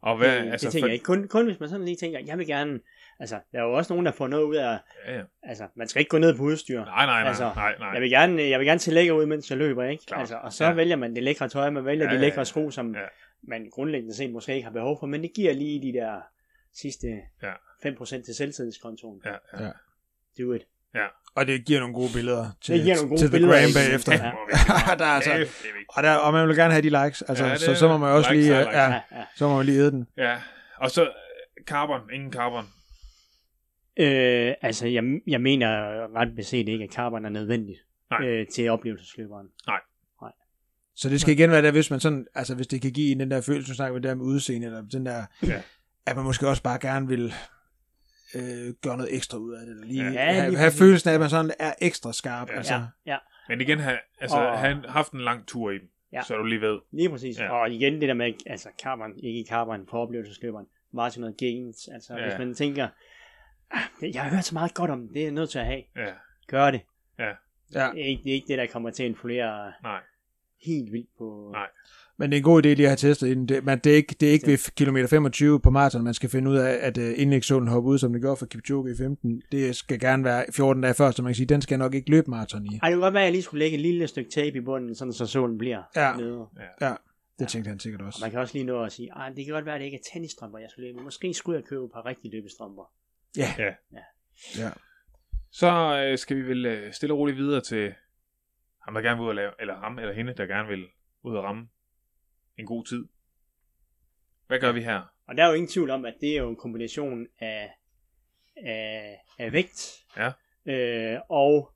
Og hvad, det, altså, det tænker jeg ikke. Kun, kun hvis man sådan lige tænker, jeg vil gerne... Altså, der er jo også nogen, der får noget ud af... Ja, ja. Altså, man skal ikke gå ned på udstyr. Nej, nej, nej, Altså, nej, nej. Jeg vil gerne, jeg vil gerne se lækker ud, mens jeg løber, ikke? Klart. Altså, og så Ja. ja. vælger man det lækre tøj, man vælger Ja, ja, de ja, lækre ja. sko, som Ja. ja. man grundlæggende set måske ikke har behov for, men det giver lige de der sidste Ja. 5% til selvtidskontoen. Ja, ja. Ja. Do it. Og det giver nogle gode billeder til, Det giver nogle gode til The billeder, Gram ikke? bagefter. Ja. Der er altså, og, der, og man vil gerne have de likes, altså, Ja, det så, så må man også likes lige, er ja, likes. så må man lige æde den. Ja, og så øh, carbon, ingen carbon. Øh, altså, jeg, jeg mener ret beset ikke, at carbon er nødvendigt Nej. øh, til oplevelsesløberen. Så det skal igen være der, hvis man sådan, altså hvis det kan give en den der følelse, du snakker med det der med udseende, eller den der, Ja. at man måske også bare gerne vil øh, gøre noget ekstra ud af det, eller lige, Ja. ja, Ja, have, lige have følelsen af, at man sådan er ekstra skarp. Ja. Ja. Altså, Ja, ja. Men igen, have, altså, Og- han haft en lang tur i dem, Ja. så du lige ved. Lige præcis. Ja. Ja. Og igen det der med, altså carbon, ikke carbon på oplevelsesløberen, meget til noget gains. Altså Ja. ja. hvis man tænker, ah, jeg har hørt så meget godt om det, det er jeg nødt til at have. Ja, Gør det. ja. Det er ikke det, er ikke det der kommer til at influere nej. helt vildt på... Nej. Men det er en god idé lige at have testet inden. Det, men det er ikke, det er ikke ved kilometer 25 på maraton, man skal finde ud af, at uh, indlægssålen hopper ud, som det gør for Kipchoge i 15. Det skal gerne være 14 dage før, så man kan sige, den skal nok ikke løbe maraton i. Ej, det kunne godt være, at jeg lige skulle lægge et lille stykke tape i bunden, sådan så solen bliver Ja. nede. Ja, det tænkte han sikkert Og også. man kan også lige nå at sige, at det kan godt være, at det ikke er tennisstrømper, jeg skal løbe. Måske skulle jeg købe et par rigtige løbestrømper. Ja. Ja. Ja. ja. Så øh, skal vi vel øh, stille og roligt videre til ham, der gerne vil ud og lave, eller ham eller hende, der gerne vil ud og ramme en god tid. Hvad gør vi her? Og der er jo ingen tvivl om, at det er jo en kombination af, af, af vægt Ja. øh, og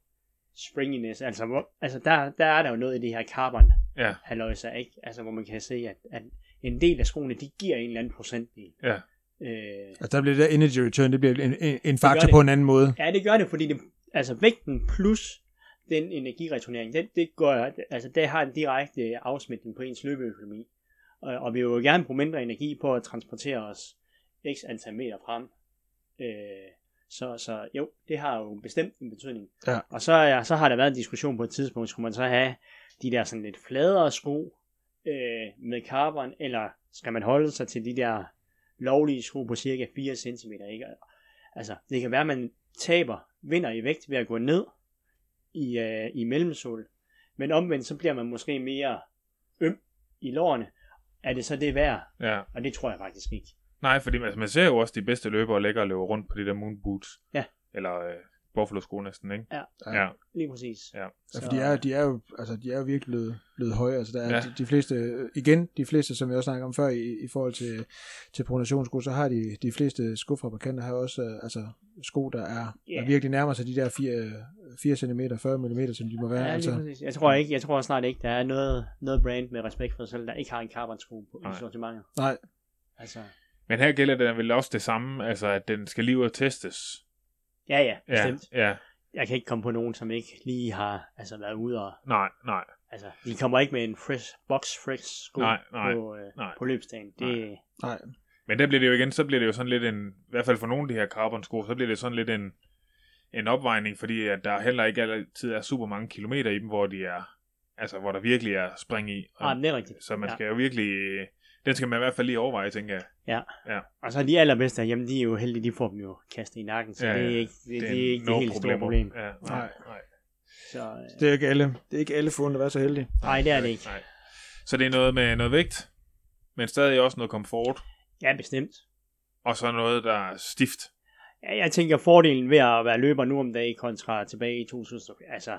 springiness. Altså, hvor, altså der, der er der jo noget i det her carbon Ja, halløjsa, ikke? Altså, hvor man kan se, at, at en del af skoene, de giver en eller anden procentdel. ja, Øh, Altså der bliver det der energy return, det bliver en, en, en faktor på en anden måde. ja, det gør det, fordi det, altså vægten plus den energireturnering, det, det, går, altså, det har en direkte afsmitning på ens løbeøkonomi. Og, og vi vil jo gerne bruge mindre energi på at transportere os x antal meter frem. Øh, så, så jo, det har jo bestemt en betydning. Ja. Og så, er, så har der været en diskussion på et tidspunkt, skulle man så have de der sådan lidt fladere sko øh, med carbon, eller skal man holde sig til de der lovlige sko på cirka 4 cm, ikke? Altså, det kan være, at man taber, vinder i vægt ved at gå ned i, øh, i mellemsål, men omvendt så bliver man måske mere øm i lårene. Er det så det værd? ja. Og det tror jeg faktisk ikke. Nej, fordi altså, man ser jo også de bedste løbere lægge og løbe rundt på de der moon boots. Ja. Eller øh, buffalo sko næsten, ikke? Ja. Ja. Lige præcis. Ja. Ja, for de er, de er jo, altså, de er jo virkelig blevet, blevet høje. Altså, der er Ja. de, de, fleste, igen, de fleste, som jeg også snakkede om før, i, i forhold til, til pronationssko, så har de, de fleste skofabrikanter har også øh, altså, sko, der er, yeah. der virkelig nærmer sig de der 4, 4 cm, 40 mm, som de må være. Ja, lige altså, præcis. Jeg tror ikke, jeg tror snart ikke, der er noget, noget brand med respekt for sig selv, der ikke har en carbon sko på Nej. i sortimentet. nej, Altså, Men her gælder det vel også det samme, altså at den skal lige ud og testes. Ja, ja, Ja, bestemt. ja. Jeg kan ikke komme på nogen, som ikke lige har altså, været ude og... Nej, nej, Altså, de kommer ikke med en fresh, box fresh sko Nej, nej, på, øh, nej. på løbsdagen. Det, nej. Men der bliver det jo igen, så bliver det jo sådan lidt en, i hvert fald for nogle af de her carbon sko, så bliver det sådan lidt en, en opvejning, fordi at der heller ikke altid er super mange kilometer i dem, hvor de er, altså hvor der virkelig er spring i. Og, ah, det er rigtigt. så man Ja. skal jo virkelig, den skal man i hvert fald lige overveje, tænker jeg. Og så de allerbedste herhjemme, de er jo heldige, de får dem jo kastet i nakken, så Ja, ja, ja. det er ikke det, det, det, er ikke det helt store problem. Ja, nej, Nej. Så, øh, Det er ikke alle, det er ikke alle fundet, der er så heldige. nej, det er det ikke. Nej. Så det er noget med noget vægt, men stadig også noget komfort, Ja, bestemt. og så noget, der er stift. Ja, jeg tænker fordelen ved at være løber nu om dagen kontra tilbage i 2000. Altså,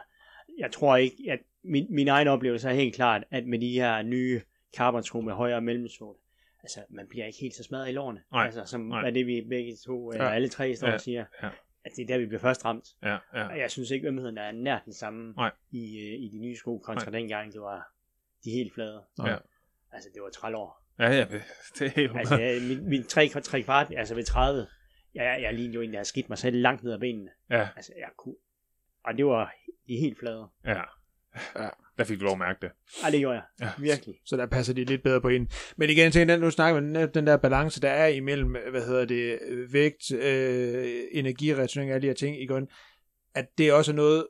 jeg tror ikke, at min, min egen oplevelse er helt klart, at med de her nye carbon med højere mellemsål, altså, man bliver ikke helt så smadret i lårene. Nej, Altså, som nej. er det, vi begge to, eller Ja. alle tre står Ja, og siger, ja. at det er der, vi bliver først ramt. Ja, ja. Og jeg synes ikke, ømheden er nær den samme Nej. i, øh, i de nye sko, kontra dengang, det var de helt flade. Ja. Altså, det var 30 år. Ja, ja, det er jo... Altså, jeg, min, min 3, 3 kvart, altså ved 30, jeg, jeg lignede jo en, der havde skidt mig selv langt ned ad benene. Ja, Altså, jeg kunne... Og det var de helt flade. ja. Der fik du lov at mærke det. Ej, det gjorde jeg. Ja. Virkelig. Så der passer de lidt bedre på ind. Men igen, tænker, den, nu snakker vi den der balance, der er imellem, hvad hedder det, vægt, øh, energireturnering og alle de her ting, igen, at det også er noget,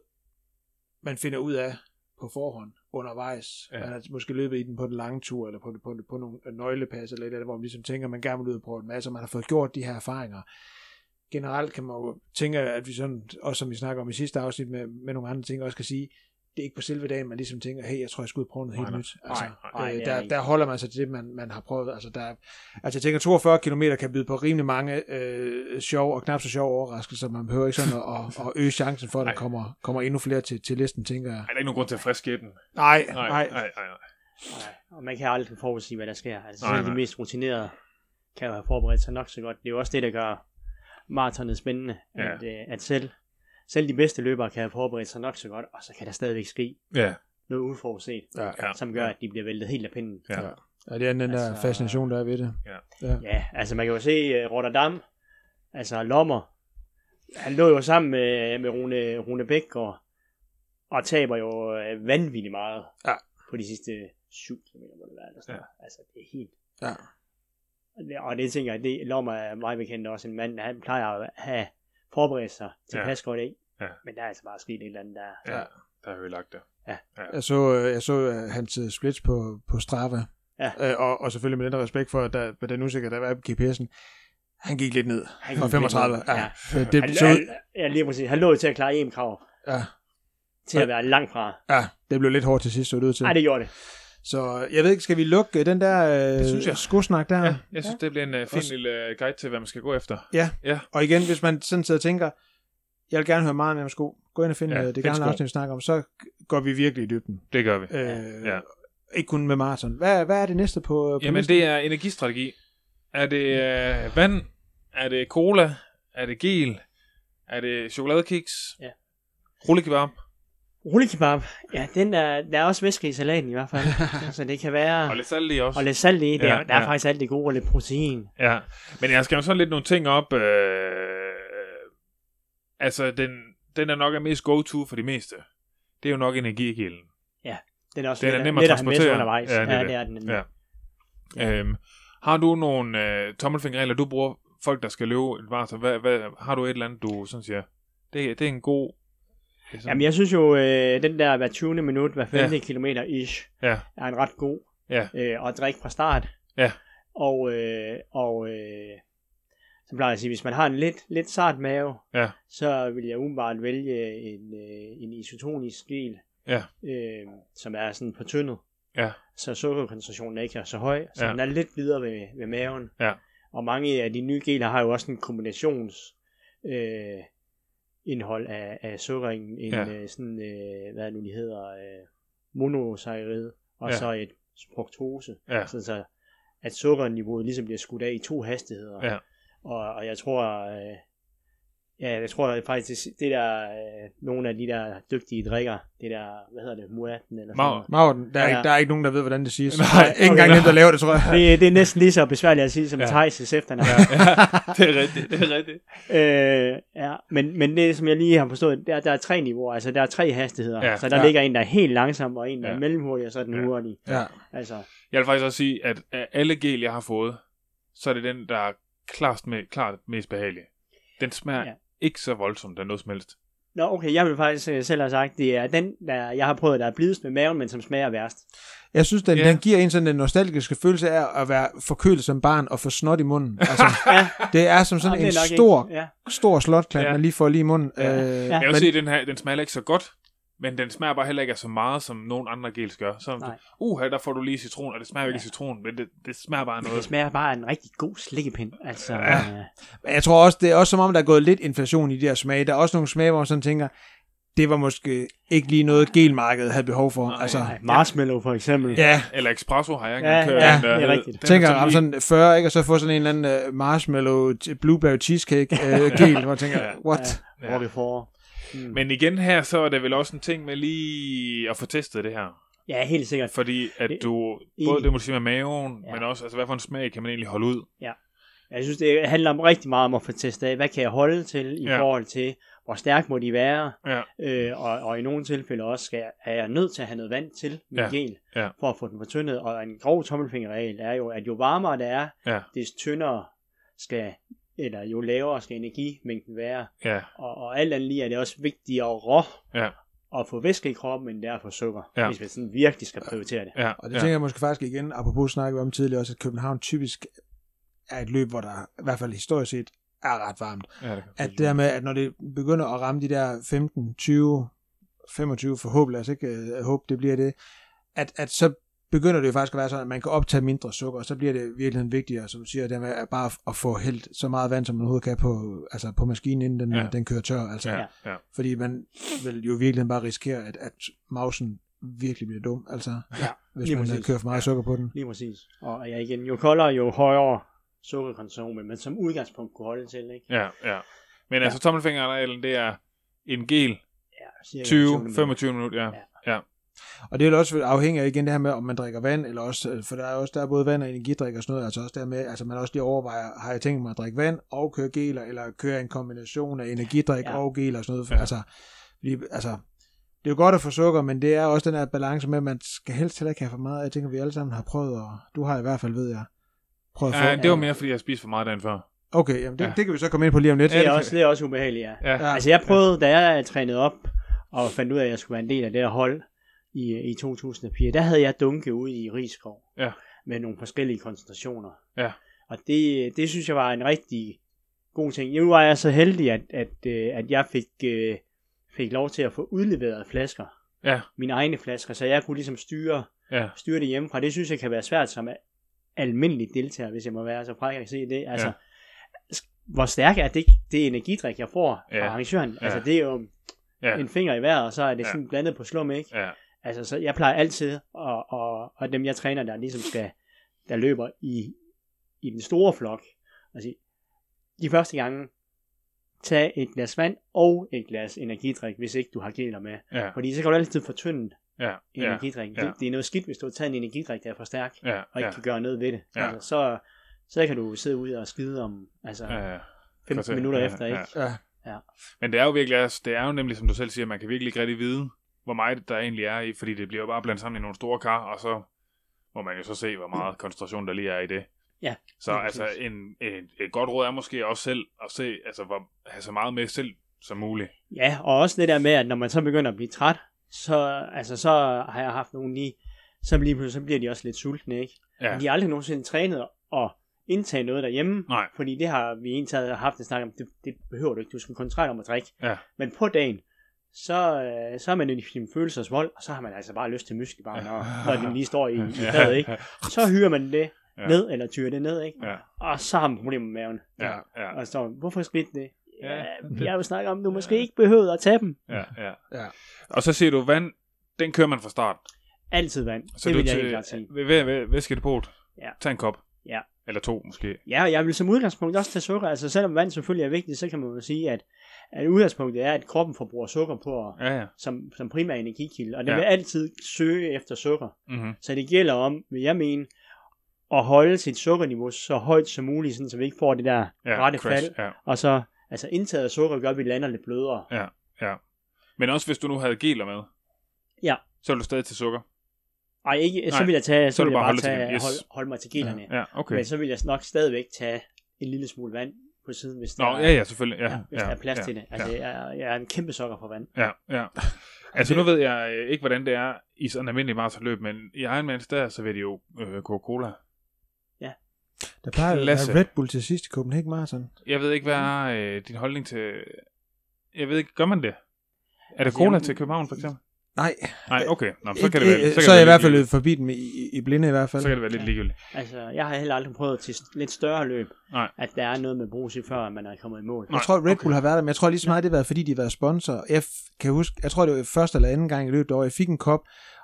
man finder ud af på forhånd undervejs. Ja. Man har måske løbet i den på den lange tur, eller på, på, på nogle nøglepas, eller et eller andet, hvor man ligesom tænker, man gerne vil ud og prøve en masse, og man har fået gjort de her erfaringer. Generelt kan man jo tænke, at vi sådan, også som vi snakker om i sidste afsnit med, med nogle andre ting, også kan sige, det er ikke på selve dagen, man ligesom tænker, hey, jeg tror, jeg skal ud og prøve noget Nej, helt nej. nyt. Altså, Nej, nej, øh, det er der, der holder man sig til det, man, man har prøvet. Altså, der, altså jeg tænker, 42 km kan byde på rimelig mange øh, sjov og knap så sjove overraskelser. Man behøver ikke sådan at, at, at øge chancen for, at der Nej. kommer, kommer endnu flere til, til listen, tænker jeg. Ej, der er ikke nogen grund til at friske den. Nej, Nej, nej. nej, nej. nej. Nej, og man kan aldrig forudsige, hvad der sker. Altså, Nej, selv de nej. mest rutinerede kan jo have forberedt sig nok så godt. Det er jo også det, der gør maratonet spændende. Ja. At, øh, at selv, selv de bedste løbere kan have forberedt sig nok så godt, og så kan der stadigvæk ske Ja, noget uforudset, Ja, ja. som gør, at de bliver væltet helt af pinden. Ja. ja. ja, det er den der Altså- fascination, der er ved det. Ja. ja. Ja, altså man kan jo se uh, Rotterdam, altså Lommer, han lå jo sammen med, med Rune, Rune Bækgaard, og taber jo uh, vanvittigt meget Ja. på de sidste 7 km, må det være. Eller sådan Ja. Altså det er helt... Ja. Og det, og det tænker jeg, det Lommer er meget bekendt også en mand, han plejer at have forberedt sig til Ja. ja. godt ikke? Ja. Men der er altså bare sket et eller andet der. ja. Der har vi lagt det. Jeg så, øh, jeg så øh, hans splits på, på Strava, Ja. øh, og, og selvfølgelig med den respekt for, at der, med den usikkerhed, der var på GPS'en, han gik lidt ned. Han Fra gik 35. lidt Ja. ned. ja. Ja. Det, Han, så, han, ja, lige præcis. Han lå til at klare EM-krav, ja, til at være langt fra. ja, det blev lidt hårdt til sidst, så det ud til. Nej, det gjorde det. Så jeg ved ikke, skal vi lukke øh, den der Det synes øh, jeg. skosnak der? Ja, jeg synes, det bliver en uh, fin Også- lille uh, guide til, hvad man skal gå efter. Ja. Ja. Og igen, hvis man sådan sidder og tænker, jeg vil gerne høre meget mere om sko, gå ind og finde Ja, ja, det find gamle sko. afsnit, vi snakker om, så går vi virkelig i dybden. Det gør vi. Øh, Ja. Ikke kun med maraton. Hvad, hvad er det næste på, på Jamen, listen? det er energistrategi. Er det uh, vand? Er det cola? Er det gel? Er det chokoladekiks? Ja. Rullekebab? Rullekebab, ja, den er, der er også væske i salaten i hvert fald. så det kan være... Og lidt salt i også. Og lidt salt i. Der, Ja, ja, der er ja. faktisk alt det gode og lidt protein. Ja, men jeg skal jo sådan lidt nogle ting op. Øh, altså, den, den er nok er mest go-to for de meste. Det er jo nok energigilden. Den er også Den er let, nem at at transportere. undervejs. Ja, Ja, det er ja det. det er den. nemlig. Ja. Øhm, har du nogle øh, tommelfingerregler, du bruger folk, der skal løbe et maraton? Hvad, hvad, har du et eller andet, du sådan siger, det, det er en god... sådan- Jamen, jeg synes jo, øh, den der hver 20. minut, hver 5. Ja. Kilometer ish, Ja, er en ret god ja, øh, at drikke fra start. Ja. Og, øh, og øh, så plejer jeg at sige, hvis man har en lidt, lidt sart mave, Ja. så vil jeg umiddelbart vælge en, øh, en isotonisk gel, Ja. øh, som er sådan på tyndet. Ja. Så sukkerkoncentrationen ikke er så høj, så ja. den er lidt videre ved, ved maven. Ja. Og mange af de nye geler har jo også en kombinations øh, indhold af, af sukker, en, en Ja. øh, sådan, øh, hvad nu de hedder, øh, monosaccharid, og Ja. så et fruktose, ja, sådan så at sukkerniveauet ligesom bliver skudt af i to hastigheder. Ja. Og, og jeg tror, øh, ja, jeg tror faktisk, det der, øh, nogle af de der dygtige drikker, det der, hvad hedder det, muaten eller sådan Maur. noget. Maurten, der er, Ja. ikke, der er ikke nogen, der ved, hvordan det siges. Nej, Nej, ikke engang okay. dem, der laver det, tror jeg. Det, det er næsten lige så besværligt at sige som Ja. Thijs' efternavn. ja, ja, det er rigtigt, det er rigtigt. Øh, ja, men, men det, som jeg lige har forstået, der, der er tre niveauer, altså der er tre hastigheder. Ja, så der ja. ligger en, der er helt langsom, og en, der Ja. er mellemhurtig, og så er den ja. hurtig. Ja. Altså, Jeg vil faktisk også sige, at af alle gel, jeg har fået, så er det den, der er klart, med, klart mest behagelig. Den smager ja. Ikke så voldsomt af noget som helst. Nå, okay, jeg vil faktisk øh, selv have sagt, det er den, der jeg har prøvet, der er blidest med maven, men som smager værst. Jeg synes, den, ja. den giver en sådan en nostalgiske følelse af at være forkølet som barn og få snot i munden. Altså, Ja, det er som sådan Nå, en stor, Ikke. Ja. stor slotklat, Ja. man lige får lige i munden. Ja. Øh, Ja. Jeg vil men, sige, at den her, den smager ikke så godt, men den smager bare heller ikke af så meget, som nogle andre gels gør. Så, uh, her der får du lige citron, og det smager ikke Ja. af citron, men det, det smager bare af Det noget. smager bare af en rigtig god slikkepind. Altså, Ja. ja. Men jeg tror også, det er også som om, der er gået lidt inflation i de her smage. Der er også nogle smage, hvor man sådan tænker, det var måske ikke lige noget gelmarkedet havde behov for. Nej, altså, Nej, marshmallow for eksempel. ja, Eller espresso har jeg ikke Ja, kørt. ja, den der. det er rigtigt. Den tænker sådan lige- sådan 40, ikke? og så få sådan en eller anden uh, marshmallow blueberry cheesecake uh, gel, hvor jeg tænker, Ja. what? Ja, hvor vi får. Mm. Men igen her, så er det vel også en ting med lige at få testet det her. Ja, helt sikkert. Fordi at Det- du, enig. både det må du sige med maven, Ja. men også, altså hvad for en smag kan man egentlig holde ud? Jeg synes, det handler om rigtig meget om at få testet af, hvad kan jeg holde til i Ja. ja. forhold til, hvor stærk må de være, Ja. øh, og, og i nogle tilfælde også skal, er jeg nødt til at have noget vand til min Ja, ja. gel, ja. for at få den fortyndet, og en grov tommelfingerregel er jo, at jo varmere det er, Ja. des tyndere skal, eller jo lavere skal energimængden være, Ja, og, og alt andet lige er det også vigtigere ja, at få væske i kroppen, end det er at få sukker, Ja. hvis man sådan virkelig skal prioritere det. ja. Og det ja. tænker jeg måske faktisk igen, apropos snakke om tidligere også, at København typisk er et løb, hvor der i hvert fald historisk set er ret varmt. ja, det At det der med, at når det begynder at ramme de der 15, 20, 25 forhåbentlig, altså ikke øh, håbe, det bliver det, at, at så begynder det jo faktisk at være sådan, at man kan optage mindre sukker, og så bliver det virkelig vigtigere, som du siger, det at bare at få hældt så meget vand, som man overhovedet kan på, altså på maskinen, inden den, Ja. ja. den kører tør. Altså, Ja, ja. Fordi man vil jo virkelig bare risikere, at, at mausen virkelig bliver dum, altså, Ja, hvis lige man præcis. kører for meget sukker på den. Lige præcis. Og ja, igen, jo koldere, jo højere sukkerkonsum, men som udgangspunkt kunne holde til, ikke? Ja, ja. Men altså, tommelfingerreglen, det er en gel, Ja, cirka 20 minutter. 20-25 minutter, ja. Ja. ja. Og det er også afhængig af igen det her med, om man drikker vand, eller også, øh, for der er også der er både vand og energidrik og sådan noget, altså også der med, altså man også lige overvejer, har jeg tænkt mig at drikke vand og køre geler, eller køre en kombination af energidrik Ja. og geler og sådan noget, Ja. altså, lige, altså, det er jo godt at få sukker, men det er også den her balance med, at man skal helst heller ikke have for meget. Jeg tænker, vi alle sammen har prøvet, og du har i hvert fald, ved jeg, prøvet at få. ja. det var mere, fordi jeg spiste for meget dagen før. Okay, jamen det, Ja. det kan vi så komme ind på lige om lidt. Det er, også, det er også ubehageligt, ja. Ja, Ja. Altså jeg prøvede, da jeg trænede op, og fandt ud af, at jeg skulle være en del af det her hold i, i 2004, der havde jeg dunke ude i Rigskov Ja. med nogle forskellige koncentrationer. Ja. Og det, det synes jeg var en rigtig god ting. Nu var jeg så heldig, at, at, øh, at jeg fik, øh, fik lov til at få udleveret flasker. Ja. Mine egne flasker, så jeg kunne ligesom styre, ja, styre det hjemmefra. Det synes jeg kan være svært som almindelig deltager, hvis jeg må være så fræk at se det. Altså, Ja. hvor stærk er det, det energidrik, jeg får fra Ja. arrangøren? Ja. Altså, det er jo ja, en finger i vejret, og så er det Ja. sådan blandet på slum, ikke? ja, Altså, så jeg plejer altid, og, og, og dem jeg træner, der ligesom skal, der løber i, i den store flok, altså, de første gange, tag et glas vand og et glas energidrik, hvis ikke du har geler med. ja, Fordi så kan du altid fortynde ja, ja, energidrik. ja. Det, det er noget skidt, hvis du har taget en energidrik, der er for stærk, ja, og ikke ja, kan gøre noget ved det. Ja. Altså, så, så kan du sidde ude og skide om altså, ja, ja. 15 Kvarter, minutter ja, efter, ja. ikke? Ja. Men det er jo virkelig, altså, det er jo nemlig, som du selv siger, man kan virkelig ikke rigtig vide, hvor meget der egentlig er i, fordi det bliver jo bare blandt sammen i nogle store kar, og så må man jo så se, hvor meget koncentration der lige er i det. Ja, Så altså, præcis. en, et, godt råd er måske også selv at se, altså, hvor, have så meget med selv som muligt. Ja, og også det der med, at når man så begynder at blive træt, så, altså, så har jeg haft nogen lige, så, lige pludselig, så bliver de også lidt sultne, ikke? Ja, Ja. De har aldrig nogensinde trænet at indtage noget derhjemme, Nej. fordi det har vi egentlig haft en snak om, det, det behøver du ikke, du skal koncentrere dig om at drikke. Ja. Men på dagen, så, øh, så er man i sin følelsesvold, og så har man altså bare lyst til muskelbar, når, når den lige står i, i fadet, ikke? Så hyrer man det Ja. ja. ned, eller tyrer det ned, ikke? Ja. Og så har man problemer med maven. ja, ja, Og så, hvorfor skete det? Ja. Ja, jeg har jo snakket om, du måske ikke behøvede at tage dem. ja, ja. Ja. Og så siger du, vand, den kører man fra start. Altid vand. Så det du vil jeg til- helt klart sige. Ved, ved, ved væskedepot. Ja. Tag en kop. Ja. Eller to, måske. Ja, og jeg vil som udgangspunkt også tage sukker. Altså selvom vand selvfølgelig er vigtigt, så kan man jo sige, at, at udgangspunktet er, at kroppen forbruger sukker på Ja, ja. som, som primær energikilde. Og den Ja. vil altid søge efter sukker. Mm-hmm. Så det gælder om, vil jeg mene, at holde sit sukkerniveau så højt som muligt, sådan, så vi ikke får det der Ja, rette crash. fald. Ja, Og så, altså indtaget af sukker gør, at vi lander lidt blødere. ja, ja. Men også hvis du nu havde geler med. Ja. Så vil du stadig til sukker. Ej, ikke, så vil jeg, tage, så så vil jeg bare bare holde tage. Yes. hold, holde mig til gelerne. Ja. Ja, okay. Men så vil jeg nok stadigvæk tage en lille smule vand på siden, hvis Nå, der, ja, ja, selvfølgelig. Ja, ja, hvis ja, der er plads ja, til det. Altså, Ja, jeg, er- jeg er en kæmpe sukker for vand. ja, ja. Altså, nu ved jeg øh, ikke, hvordan det er i sådan en almindelig maratonløb, men i Ironmans der, så vil de jo øh, Coca-Cola. Der plejer at være Red Bull til sidst i Copenhagen Marathon. Jeg ved ikke, hvad er øh, din holdning til... Jeg ved ikke, gør man det? Er det Altså, cola jeg- til København, for eksempel? Nej, Nej, okay. Nå, så kan det være, øh, så kan så er jeg i hvert fald løbet forbi dem i, i, blinde i hvert fald. Så kan det være lidt ligegyldigt. Altså, jeg har heller aldrig prøvet til lidt større løb, Nej. at der er noget med brus i, før man er kommet i mål. Jeg tror, Red Bull har været der, men jeg tror lige så meget, det har været, fordi de har været sponsor. Jeg f- kan huske, jeg tror, det var første eller anden gang i løbet året, jeg fik en kop,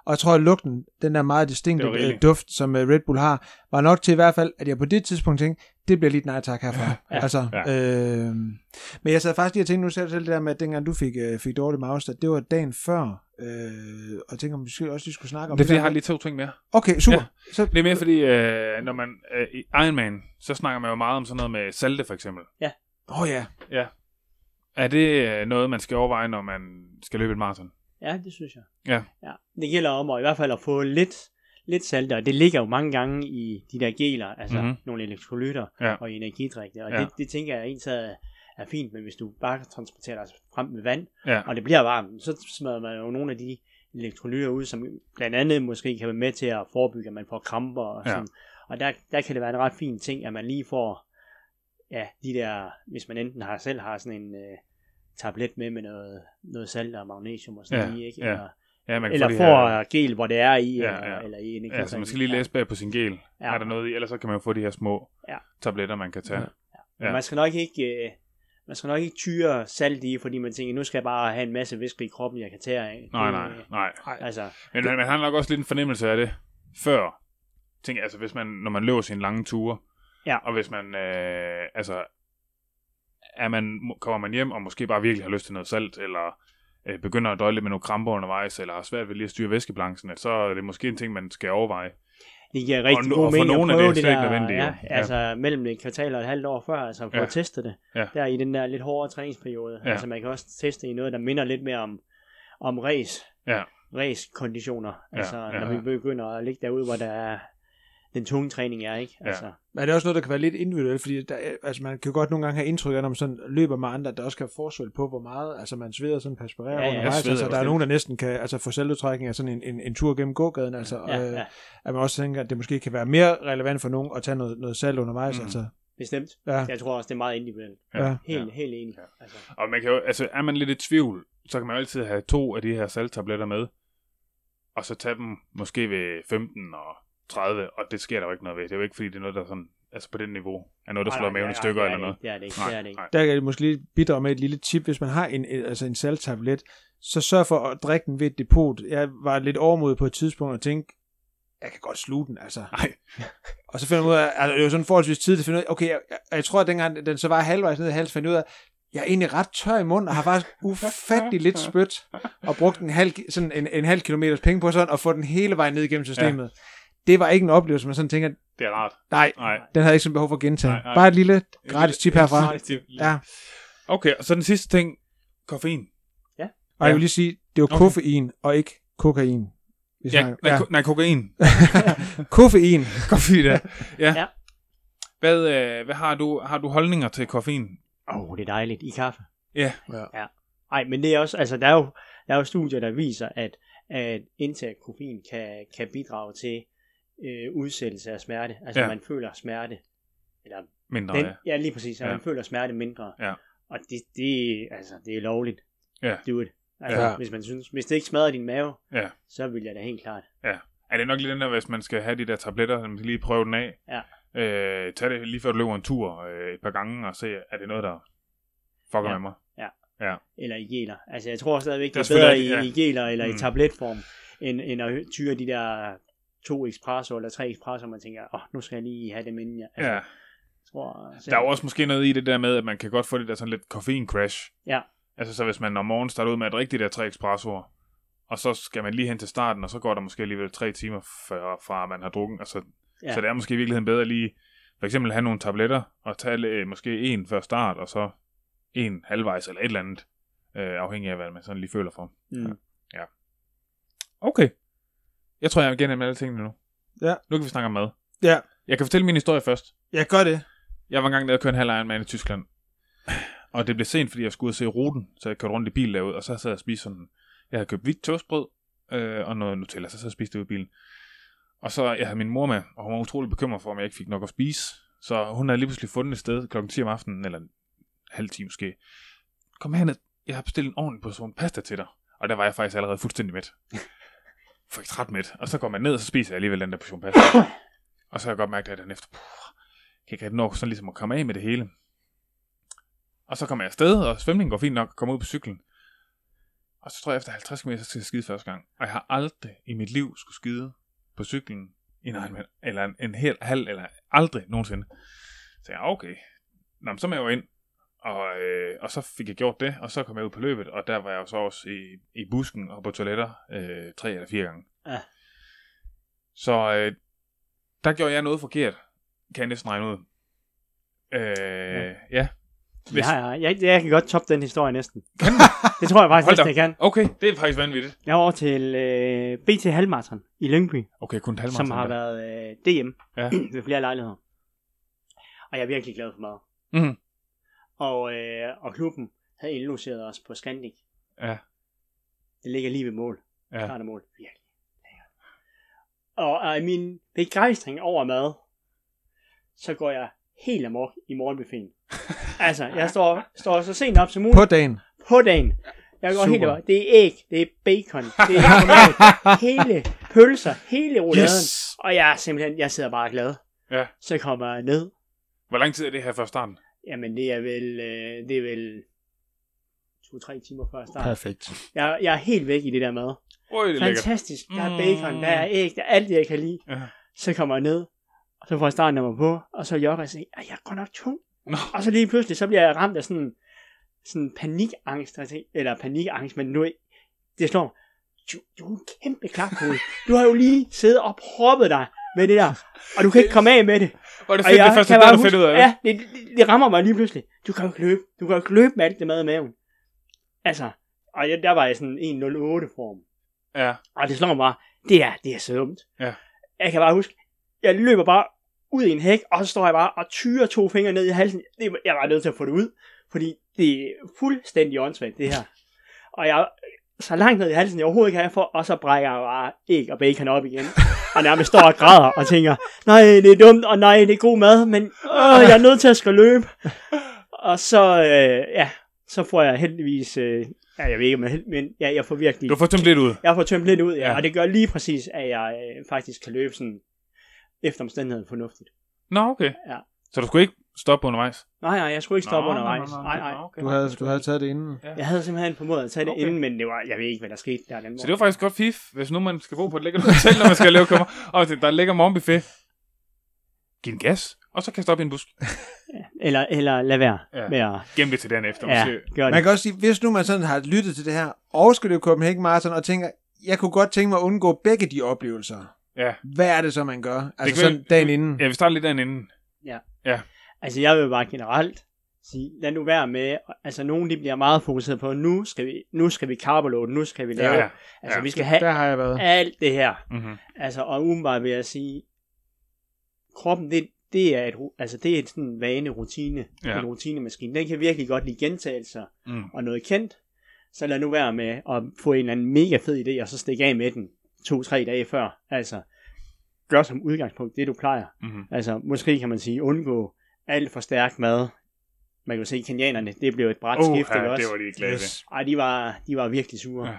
og jeg tror, at lugten, den der meget distinkte øh, duft, som øh, Red Bull har, var nok til i hvert fald, at jeg på det tidspunkt tænkte, det bliver lidt nej tak herfra. Ja. Altså, Ja. øh, men jeg sad faktisk lige og tænkte, nu selv det der med, at dengang du fik, øh, fik dårlig mause, det var dagen før, øh, og jeg tænker, om vi måske også lige skulle snakke om Det er fordi, jeg har lige to ting mere. Okay, super. Ja. Så, Det er mere fordi, øh, når man øh, i Ironman, så snakker man jo meget om sådan noget med salte, for eksempel. Åh oh, ja. Ja. Er det øh, noget, man skal overveje, når man skal løbe et maraton? Ja, det synes jeg. Ja. ja. Det gælder om at i hvert fald at få lidt, lidt salt, og det ligger jo mange gange i de der geler, altså Mhm. mm-hmm. nogle elektrolytter Ja. og i energidrikke, og Ja. det, det tænker jeg egentlig er, fint, men hvis du bare transporterer dig frem med vand, Ja. og det bliver varmt, så smadrer man jo nogle af de elektrolytter ud, som blandt andet måske kan være med til at forebygge, at man får kramper og Ja. sådan. Og der, der kan det være en ret fin ting, at man lige får, ja, de der, hvis man enten har selv har sådan en øh, tablet med med noget, noget salt og magnesium og sådan Ja, i, ikke? ja. Eller, Ja, man kan eller får her, gel, hvor det er i, Ja, eller, ja. eller i ja, energidrikken. så man skal lige læse bag på sin gel. Ja. Ja. Er der noget i? Ellers så kan man jo få de her små Ja. tabletter, man kan tage. Ja. Men Ja. man skal nok ikke... Øh, man skal nok ikke tyre salt i, fordi man tænker, nu skal jeg bare have en masse væske i kroppen, jeg kan tage af. Nej, Det, nej, nej. Altså, Men man, man har nok også lidt en fornemmelse af det før. Tænk, altså hvis man, når man løber sine lange ture, Ja. og hvis man, øh, altså, er man, kommer man hjem og måske bare virkelig har lyst til noget salt, eller øh, begynder at døje lidt med nogle kramper undervejs, eller har svært ved lige at styre væskebalancen, så er det måske en ting, man skal overveje. Det giver rigtig nu- god og mening nogle at det prøve det, ikke der, ja. Ja. altså mellem et kvartal og et halvt år før, altså for Ja. at teste det. Ja. Der i den der lidt hårdere træningsperiode. Ja. Altså man kan også teste i noget, der minder lidt mere om, om race, Ja. race-konditioner. Altså ja. når vi begynder at ligge derude, hvor der er den tunge træning er, ikke? Ja. Altså, Men det er også noget, der kan være lidt individuelt, fordi der, er- altså man kan jo godt nogle gange have indtryk af, når man sådan løber med andre, at der også kan være forskel på, hvor meget altså man sveder sådan perspirerer Ja, ja, ja, ja, undervejs. sveder Altså, der er nogen, der næsten kan altså, få selvudtrækning af sådan en, en, en tur gennem gågaden. Altså, ja, øh, ja, At man også tænker, at det måske kan være mere relevant for nogen at tage noget, noget salt undervejs. Mm. Altså, bestemt. ja, Jeg tror også, det er meget individuelt. Ja. Ja. Helt, Ja. helt enig. Ja. Altså, Og man kan jo, altså, er man lidt i tvivl, så kan man jo altid have to af de her salttabletter med, og så tage dem måske ved 15 og 30, og det sker der jo ikke noget ved. Det er jo ikke, fordi det er noget, der sådan, altså på det niveau, er noget, der slår maven i stykker eller noget. Det er det ikke. Nej, Det er det ikke. nej. der kan jeg måske lige bidrage med et lille tip. Hvis man har en, en- altså en salttablet, så sørg for at drikke den ved et depot. Jeg var lidt overmodig på et tidspunkt og tænkte, jeg kan godt sluge den, altså. Nej. Og så finder man ud af, altså det var sådan forholdsvis tid til at finde ud af, okay, jeg, jeg, jeg tror, at dengang den så var halvvejs ned i halsen, fandt ud af, jeg er egentlig ret tør i munden, og har faktisk ufattelig lidt spyt, og brugt en halv, sådan en, en halv kilometers penge på sådan, og få den hele vejen ned igennem systemet. Ja. Det var ikke en oplevelse, man sådan tænker, Det er rart. nej, Nej. den havde ikke sådan behov for at gentage. Nej, nej. Bare et lille gratis tip herfra. Gratis tip. Ja. Okay, og så den sidste ting, koffein. Og jeg vil lige sige, det var Okay. koffein, og ikke kokain. Vi Ja, nej, ko- nej, kokain. koffein. Koffein, ja. ja. Ja. Hvad, øh, hvad har du? Har du holdninger til koffein? Åh, oh, det er dejligt. I kaffe. Ja. Ja. Nej, men det er også, altså der er jo, der er jo studier, der viser, at, at indtag af koffein kan, kan bidrage til øh, udsættelse af smerte. Altså Ja. ja. man føler smerte. Eller Mindre, den, ja. ja, lige præcis. Ja. man føler smerte mindre. Ja. Og det, det, altså, det er lovligt. Ja. Do it. Altså, Ja. ja. hvis, man synes, hvis det ikke smadrer din mave, Ja. så vil jeg da helt klart. Er det nok lidt den der, hvis man skal have de der tabletter, så man skal lige prøve den af? Ja. Øh, tag det lige før du løber en tur øh, et par gange, og se, er det noget, der fucker Ja. med mig? Eller i geler. Altså jeg tror stadigvæk, det er er bedre i, selvfølgelig- i geler eller Mm. i tabletform, end, end at tyre de der to espresso eller tre espresso, man tænker, åh, oh, nu skal jeg lige have dem inden jeg... Altså, Ja. jeg tror, Der er jo også måske noget i det der med, at man kan godt få det der sådan lidt koffein-crash. Ja. Altså så hvis man om morgenen starter ud med at drikke de der tre espressoer, og så skal man lige hen til starten, og så går der måske alligevel tre timer fra, fra man har drukket. Altså, ja. Ja. Så det er måske i virkeligheden bedre lige, for eksempel have nogle tabletter, og tage øh, måske en før start, og så en halvvejs eller et eller andet, øh, afhængig af hvad man sådan lige føler for. Mm. Okay. Jeg tror, jeg vil gennem alle tingene nu. Ja. Nu kan vi snakke om mad. Ja, Jeg kan fortælle min historie først. jeg gør det. Jeg var engang nede og køre en halv Ironman i Tyskland. Og det blev sent, fordi jeg skulle ud og se ruten, så jeg kørte rundt i bil derude, og så sad jeg og spiste sådan... Jeg havde købt hvidt toastbrød øh, og noget Nutella, så sad jeg og spiste det ude i bilen. Og så jeg havde min mor med, og hun var utrolig bekymret for, om jeg ikke fik nok at spise. Så hun havde lige pludselig fundet et sted klokken 10 om aftenen, eller halv 10 måske. Kom her ned, jeg har bestilt en ordentlig portion pasta til dig. Og der var jeg faktisk allerede fuldstændig mæt. Faktisk ret mæt. Og så går man ned, og så spiser jeg alligevel den der portion pasta. og så har jeg godt mærket, at den efter, puh, kan ikke rigtig nå sådan ligesom at komme af med det hele. Og så kommer jeg afsted, og svømningen går fint nok, og kommer ud på cyklen. Og så tror jeg, efter 50 km, så skal jeg skide første gang. Og jeg har aldrig i mit liv skulle skide på cyklen i en Ironman, eller en, en hel halv, eller aldrig nogensinde. Så jeg, okay. Nå, så må jeg jo ind. Og, øh, og så fik jeg gjort det, og så kom jeg ud på løbet, og der var jeg jo så også i, i busken og på toiletter øh, tre eller fire gange. Ja. Så øh, der gjorde jeg noget forkert, kan jeg næsten regne ud. Øh, ja. ja. Hvis- Ja, ja, jeg, jeg kan godt toppe den historie næsten. det tror jeg faktisk næsten, jeg kan. Okay, det er faktisk vanvittigt. Jeg var over til øh, BT Halvmarathon i Lyngby, Okay, kun talmarathon. som har der. været øh, DM Ja. ved flere lejligheder. Og jeg er virkelig glad for mad. Mhm. Og, øh, og klubben havde indlogeret os på Scandic. Ja. Det ligger lige ved mål. Ja. Klart mål. Virkelig. lækkert. Og, og min begejstring over mad, så går jeg helt amok i morgenbuffeten. altså, jeg står, står så sent op som muligt På dagen. på dagen. Jeg går Super. helt over. Det er æg, det er bacon, det er tomat, hele pølser, hele rouladen. Yes! Og jeg er simpelthen, jeg sidder bare glad. Ja. Så kommer jeg ned. Hvor lang tid er det her før starten? Jamen, det er vel, øh, det er vel to-tre timer før start. Perfekt. Jeg, jeg er helt væk i det der mad. Oj, det er lækkert. Fantastisk. Der er Mm. bacon, der er æg, der er alt det, jeg kan lide. Ja. Så kommer jeg ned, og så får jeg starten mig på, og så jogger jeg og siger, "Ej, jeg er godt nok tung. Nå. Og så lige pludselig, så bliver jeg ramt af sådan, sådan panikangst, eller panikangst, men nu, det slår mig, du, du er en kæmpe klaphoved. Du har jo lige siddet og proppet dig med det der, og du kan ikke komme af med det. Var det fedt, jeg det første, der du ud af det? Ja, det, det, det, rammer mig lige pludselig. Du kan jo ikke løbe. Du kan jo ikke løbe med alt det mad i maven. Altså, og jeg, der var jeg sådan 1.08 form. Ja. Og det slår mig bare, det er, det er så dumt. Ja. Jeg kan bare huske, jeg løber bare ud i en hæk, og så står jeg bare og tyrer to fingre ned i halsen. Det, jeg var nødt til at få det ud, fordi det er fuldstændig åndssvagt, det her. Og jeg så langt ned i halsen, jeg overhovedet kan få, og så brækker jeg bare æg og bacon op igen. Og nærmest står og græder og tænker, nej, det er dumt, og nej, det er god mad, men øh, jeg er nødt til at skal løbe. Og så, øh, ja, så får jeg heldigvis, øh, ja, jeg ved ikke, men, men ja, jeg får virkelig Du får tømt lidt ud. jeg får tømt lidt ud, ja, Ja. og det gør lige præcis, at jeg øh, faktisk kan løbe sådan efter omstændigheden fornuftigt. Nå, okay. Ja. Så du skulle ikke stoppe undervejs? Nej, nej, jeg skulle ikke stoppe Nå, undervejs. nå, nå, Nej, nej. okay. Du havde, du havde taget det inden. Jeg havde simpelthen formået at tage det Okay. inden, men det var, jeg ved ikke, hvad der skete der den Så det var faktisk godt fif, hvis nu man skal bo på et lækkert hotel, når man skal lave kommer, og der ligger morgenbuffet. Giv en gas, og så kaste op i en busk. Eller, eller lad være Ja. med at... Gem det til den efter. Ja, måske. gør Man det. kan også sige, hvis nu man sådan har lyttet til det her, og skal løbe Copenhagen Marathon, og tænker, jeg kunne godt tænke mig at undgå begge de oplevelser. Ja. Hvad er det så, man gør? Altså sådan vi- dagen inden. Ja, vi starter lidt derinde inden. Altså, jeg vil bare generelt sige, lad nu være med... Altså, nogen de bliver meget fokuseret på, nu skal vi, nu skal vi carboload, nu skal vi lave... Ja, ja. Altså, Ja. vi skal have Der har jeg været. alt det her. Mm-hmm. Altså, og umiddelbart vil jeg sige, kroppen, det, det er et, altså, det er sådan vane, rutine, ja. en rutinemaskine. Den kan virkelig godt lide gentagelser Mm. og noget kendt. Så lad nu være med at få en eller anden mega fed idé, og så stikke af med den to-tre dage før. Altså, gør som udgangspunkt det, du plejer. Mm-hmm. Altså, måske kan man sige, undgå alt for stærk mad. Man kan jo se, kenianerne, det blev et bræt Uh, skift, ikke ja, også? det var de glade yes. Ej, de var, de var virkelig sure.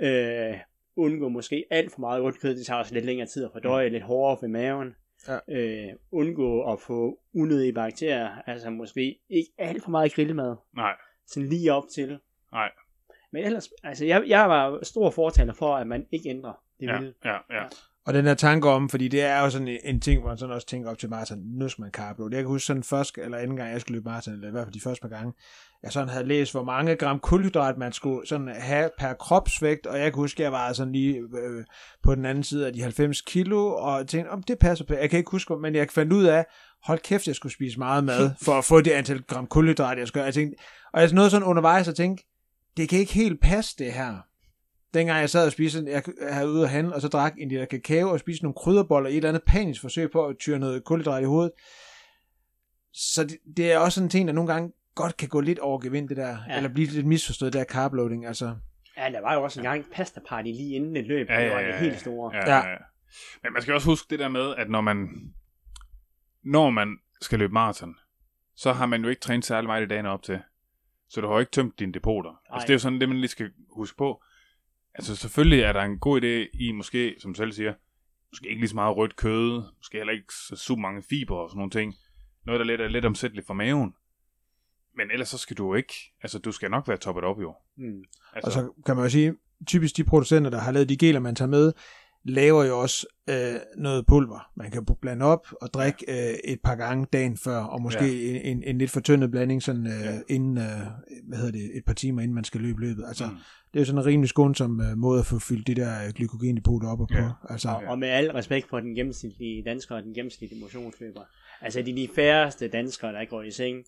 Ja. øh, undgå måske alt for meget rødt kød. Det tager også lidt længere tid at fordøje, lidt hårdere ved maven. Ja. Øh, undgå at få unødige bakterier. Altså måske ikke alt for meget grillemad. Nej. Sådan lige op til. Nej. Men ellers, altså jeg, jeg var stor fortaler for, at man ikke ændrer det Ja, vilde. ja, ja. Og den her tanke om, fordi det er jo sådan en- en ting, hvor man sådan også tænker op til maraton, nu skal man carbo. Jeg kan huske sådan første eller anden gang, jeg skulle løbe maraton, eller i hvert fald de første par gange, jeg sådan havde læst, hvor mange gram kulhydrat man skulle sådan have per kropsvægt, og jeg kan huske, jeg var sådan lige øh, på den anden side af de 90 kilo, og tænkte, om det passer på. Jeg kan ikke huske, men jeg fandt ud af, hold kæft, jeg skulle spise meget mad, for at få det antal gram kulhydrat, jeg skulle. Jeg tænkte, og jeg nåede sådan undervejs og tænkte, det kan ikke helt passe det her. Dengang jeg sad og spiste, jeg havde ude at handle, og så drak en liter kakao og spiste nogle krydderboller i et eller andet panisk forsøg på at tyre noget kulhydrat i hovedet. Så det, det er også sådan en ting, der nogle gange godt kan gå lidt over gevind, det der, ja. Ja. eller blive lidt misforstået, det der carbloading, altså. Ja, der var jo også en gang pasta party lige inden et løb. Ja, ja, det var ja, det ja. helt store. Ja, Ja. ja. ja. Men man skal også huske det der med, at når man, når man skal løbe maraton, så har man jo ikke trænet særlig meget i dagene op til. Så du har jo ikke tømt dine depoter. Altså, det er jo sådan det, man lige skal huske på. Altså selvfølgelig er der en god idé i måske, som selv siger, måske ikke lige så meget rødt kød, måske heller ikke så super mange fiber og sådan nogle ting. Noget, der lidt er lidt omsætteligt for maven. Men ellers så skal du ikke, altså du skal nok være toppet op jo. Mm. Altså, Og så kan man jo sige, typisk de producenter, der har lavet de geler, man tager med, laver jo også øh, noget pulver. Man kan blande op og drikke øh, et par gange dagen før, og måske ja. en, en, en lidt fortyndet blanding sådan, øh, Ja. ja. inden, øh, hvad hedder det, et par timer inden man skal løbe løbet. Altså, Mm. Det er jo sådan en rimelig skånsom øh, måde at få fyldt de der øh, glykogendepoter op og på. Ja. Altså, Og, og med al respekt for den gennemsnitlige dansker og den gennemsnitlige motionsløber. Altså, det er de færreste danskere, der går i seng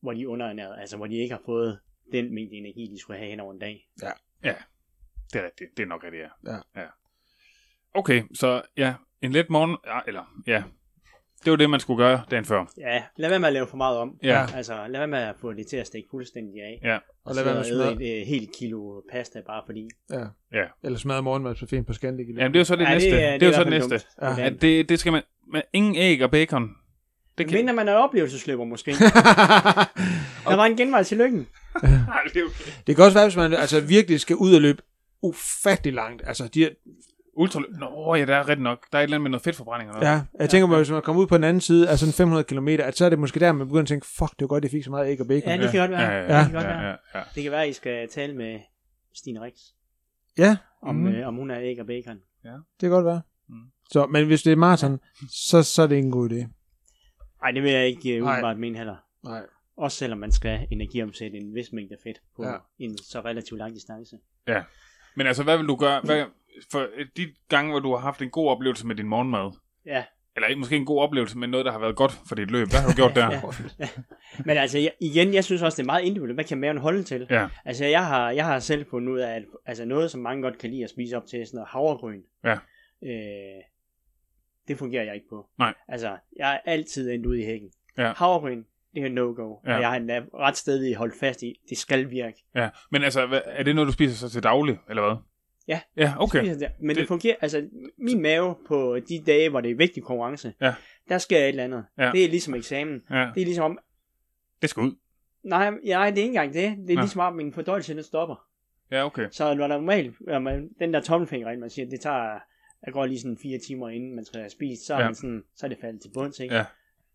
hvor de er underernæret, altså hvor de ikke har fået den mængde energi, de skulle have hen over en dag. Det er rigtigt. Det er nok rigtigt, ja. Ja. ja. Okay, så ja, en let morgen, ja, eller ja, det var det, man skulle gøre dagen før. Ja, lad være med at lave for meget om. Ja. Altså, lad være med at få det til at stikke fuldstændig af. Ja, Og lad være med at og smøre, et øh, helt kilo pasta, bare fordi. ja. Ja. Eller smadre morgenmadsbuffeten på Scandic. Jamen, det er jo så det Ja, næste. Det, er- det, er jo så det næste. Ja. Ja, det, det skal man, med ingen æg og bacon. Det Det kan, Minder man er oplevelsesløber måske. Der var en genvej til lykken. Det er okay. det kan også være, hvis man altså, virkelig skal ud og løbe ufattelig langt. Altså, de, Ultra... Nå, ja, der er ret nok. Der er et eller andet med noget fedtforbrænding. Eller noget. ja, jeg tænker mig, hvis man kommer ud på den anden side af sådan 500 km, at så er det måske der, man begynder at tænke, fuck, det var godt, jeg fik så meget æg og bacon. Ja, det kan godt være. Ja, ja, Det ja, kan godt ja, være. ja, ja. Det kan være, at I skal tale med Stine Rix, Ja, om, mm. øh, om hun er æg og bacon. det kan godt være. Mm. Så, men hvis det er maraton, så, så er det ikke en god idé. Nej, det vil jeg ikke uh, umiddelbart mene heller. Nej. Også selvom man skal energiomsætte en vis mængde fedt på Ja. ja. en så relativt lang distance. Men altså, hvad vil du gøre? Hvad, for de gange, hvor du har haft en god oplevelse med din morgenmad, Ja, eller måske en god oplevelse med noget, der har været godt for dit løb, hvad har du gjort der? ja. Men altså, jeg, igen, jeg synes også, det er meget individuelt. Hvad kan maven holde til? Ja. Altså, jeg har, jeg har selv fundet ud af, at altså noget, som mange godt kan lide at spise op til, sådan noget havregryn. Ja. Øh, det fungerer jeg ikke på. Nej. Altså, jeg er altid endt ude i hækken. Ja. Havregryn, det er no-go. Ja. Og jeg har ret stedigt holdt fast i, det skal virke. Ja, men altså, er det noget, du spiser så til daglig, eller hvad? Ja. Ja, okay. Spiser det. Men det, Det- fungerer, altså min mave på de dage, hvor det er vigtig konkurrence, Ja. der sker et eller andet. Ja. Det er ligesom eksamen. Ja, Det er ligesom om, det skal ud. nej, nej det er ikke engang det. Det er Nå. ligesom om, min fordøjelse den stopper. Ja, okay. Så når der normalt, den der tommelfinger ind, man siger, det tager, jeg går lige sådan fire timer inden man skal have spist, så er, Ja. man sådan, så er det faldet til bunds, ikke? Ja.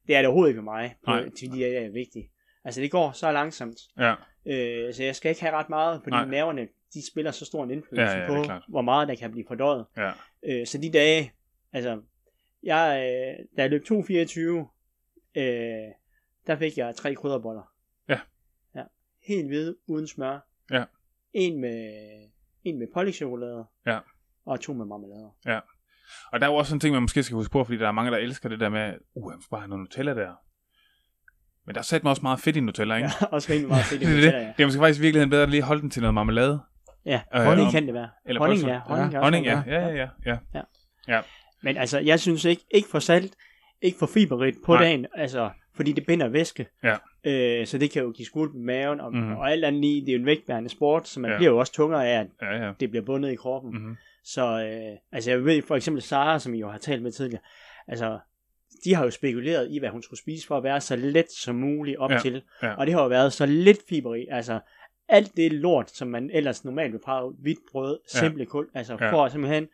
Det er det overhovedet ikke for mig, på, Nej. til de der er vigtige. Altså det går så langsomt, Ja, øh, så jeg skal ikke have ret meget, fordi Nej. nerverne, de spiller så stor en indflydelse Ja, ja, det på, hvor meget der kan blive fordøjet. ja. Øh, så de dage, altså, jeg, øh, da jeg løb 2.24, øh, der fik jeg tre krydderboller. Ja. Ja. Helt hvide, uden smør. Ja. En med, en med pålægtschokolade. Ja. Og to med marmelade. Og der er jo også en ting, man måske skal huske på, fordi der er mange, der elsker det der med, uh, jeg skal bare have noget Nutella der. Men der er sat mig også meget fedt i Nutella, ikke? Ja, også rimelig meget fedt. det, er det. det er måske faktisk i virkeligheden bedre at lige holde den til noget marmelade. Ja, Øh, honning om- kan det være. eller honning, ja. Honning, Ja, Honning, være. ja. Ja, ja, ja. ja. Men altså, jeg synes ikke, ikke for salt, ikke for fiberrigt på Nej. dagen, altså, fordi det binder væske. Ja. Øh, så det kan jo give skuld på maven, og, Mhm. mm. og alt andet lige, det er jo en vægtbærende sport, så man Ja. ja. bliver jo også tungere af, at Ja, ja. det bliver bundet i kroppen. Mm. Mm-hmm. Så øh, altså jeg ved for eksempel Sara, som I jo har talt med tidligere, altså de har jo spekuleret i, hvad hun skulle spise for at være så let som muligt op Ja, ja, til. ja. Og det har jo været så lidt fiber i. Altså alt det lort, som man ellers normalt vil prøve, hvidt brød, Ja. simple kul, altså Ja. ja. for simpelthen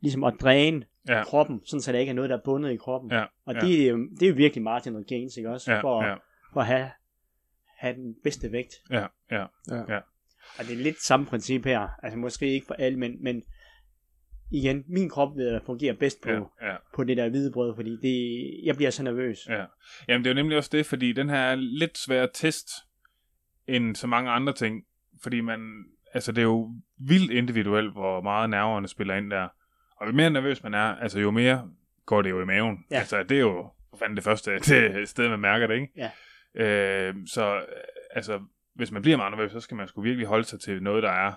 ligesom at dræne Ja. ja. kroppen, sådan så der ikke er noget, der er bundet i kroppen. Ja, Og ja. det, er jo, det er jo virkelig marginal gains, ikke også? Ja, for, ja, for at have, have den bedste vægt. ja, ja. Og det er lidt samme princip her. Altså måske ikke for alle, men, men igen, min krop ved at fungere bedst på, ja, ja. på det der hvide brød, fordi det, jeg bliver så nervøs. Ja. Jamen, det er jo nemlig også det, fordi den her er lidt svær test end så mange andre ting. Fordi man, altså det er jo vildt individuelt, hvor meget nerverne spiller ind der. Og jo mere nervøs man er, altså jo mere går det jo i maven. Ja. Altså det er jo for fanden det første det sted, man mærker det, ikke? Ja. Øh, så altså, hvis man bliver meget nervøs, så skal man sgu virkelig holde sig til noget, der er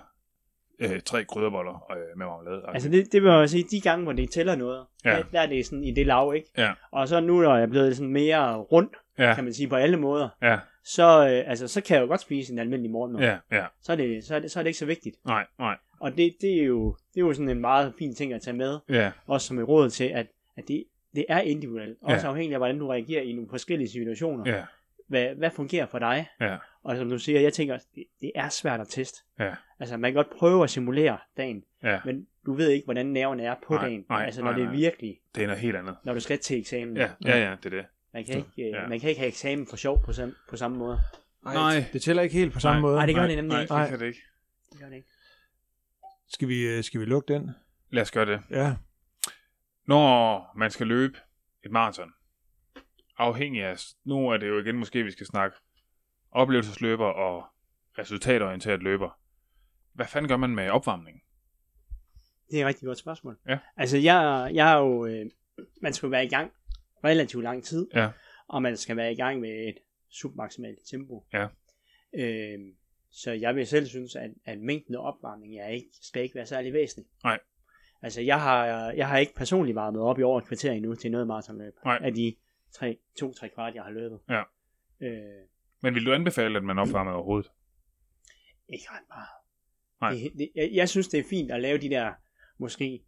øh, tre krydderboller øh, med marmelade. Altså det, det vil jeg sige, de gange, hvor det tæller noget, Ja. der, der er det sådan i det lav, ikke? Ja. Og så nu, når jeg er blevet sådan mere rund, ja, kan man sige, på alle måder, ja, så, øh, altså, så kan jeg jo godt spise en almindelig morgenmad. ja, ja. Så, er det, så, er det, så er det ikke så vigtigt. Nej, nej. Og det, det, er jo, det er jo sådan en meget fin ting at tage med, Ja, også som et råd til, at, at det, det er individuelt. Også Ja. afhængig af, hvordan du reagerer i nogle forskellige situationer. ja, Hvad, hvad fungerer for dig? ja, Og som du siger, jeg tænker, det, det er svært at teste. ja, Altså, man kan godt prøve at simulere dagen, ja. men du ved ikke, hvordan nerven er på Nej, dagen. nej, altså, når nej, det er virkelig, Det er noget helt andet. når du skal til eksamen. Ja, ja, ja, det er det. Man, kan ikke, øh, Ja. man kan ikke have eksamen for sjov på, sam, på samme måde. Nej. Det tæller ikke helt på samme Nej. måde. Nej, det gør nej, det nemlig nej, ikke. det kan det ikke. Det gør det ikke. Skal vi, øh, skal vi lukke den? Lad os gøre det. Ja. Når man skal løbe et maraton, afhængig af, nu er det jo igen måske, vi skal snakke oplevelsesløber og resultatorienteret løber. Hvad fanden gør man med opvarmning? Det er et rigtig godt spørgsmål. Ja. Altså, jeg, jeg er jo... Øh, man skal jo være i gang relativt lang tid. Ja. Og man skal være i gang med et submaksimalt tempo. Ja. Øh, så jeg vil selv synes, at, at mængden af opvarmning er ikke, skal ikke være særlig væsentlig. Nej. Altså, jeg har, jeg har ikke personligt varmet op i over et kvarter endnu til noget maratonløb. Nej. Af de tre, to-tre kvart, jeg har løbet. Ja. Øh, Men vil du anbefale, at man opvarmer overhovedet? ikke ret meget. Nej. Det, det, jeg, jeg synes, det er fint at lave de der, måske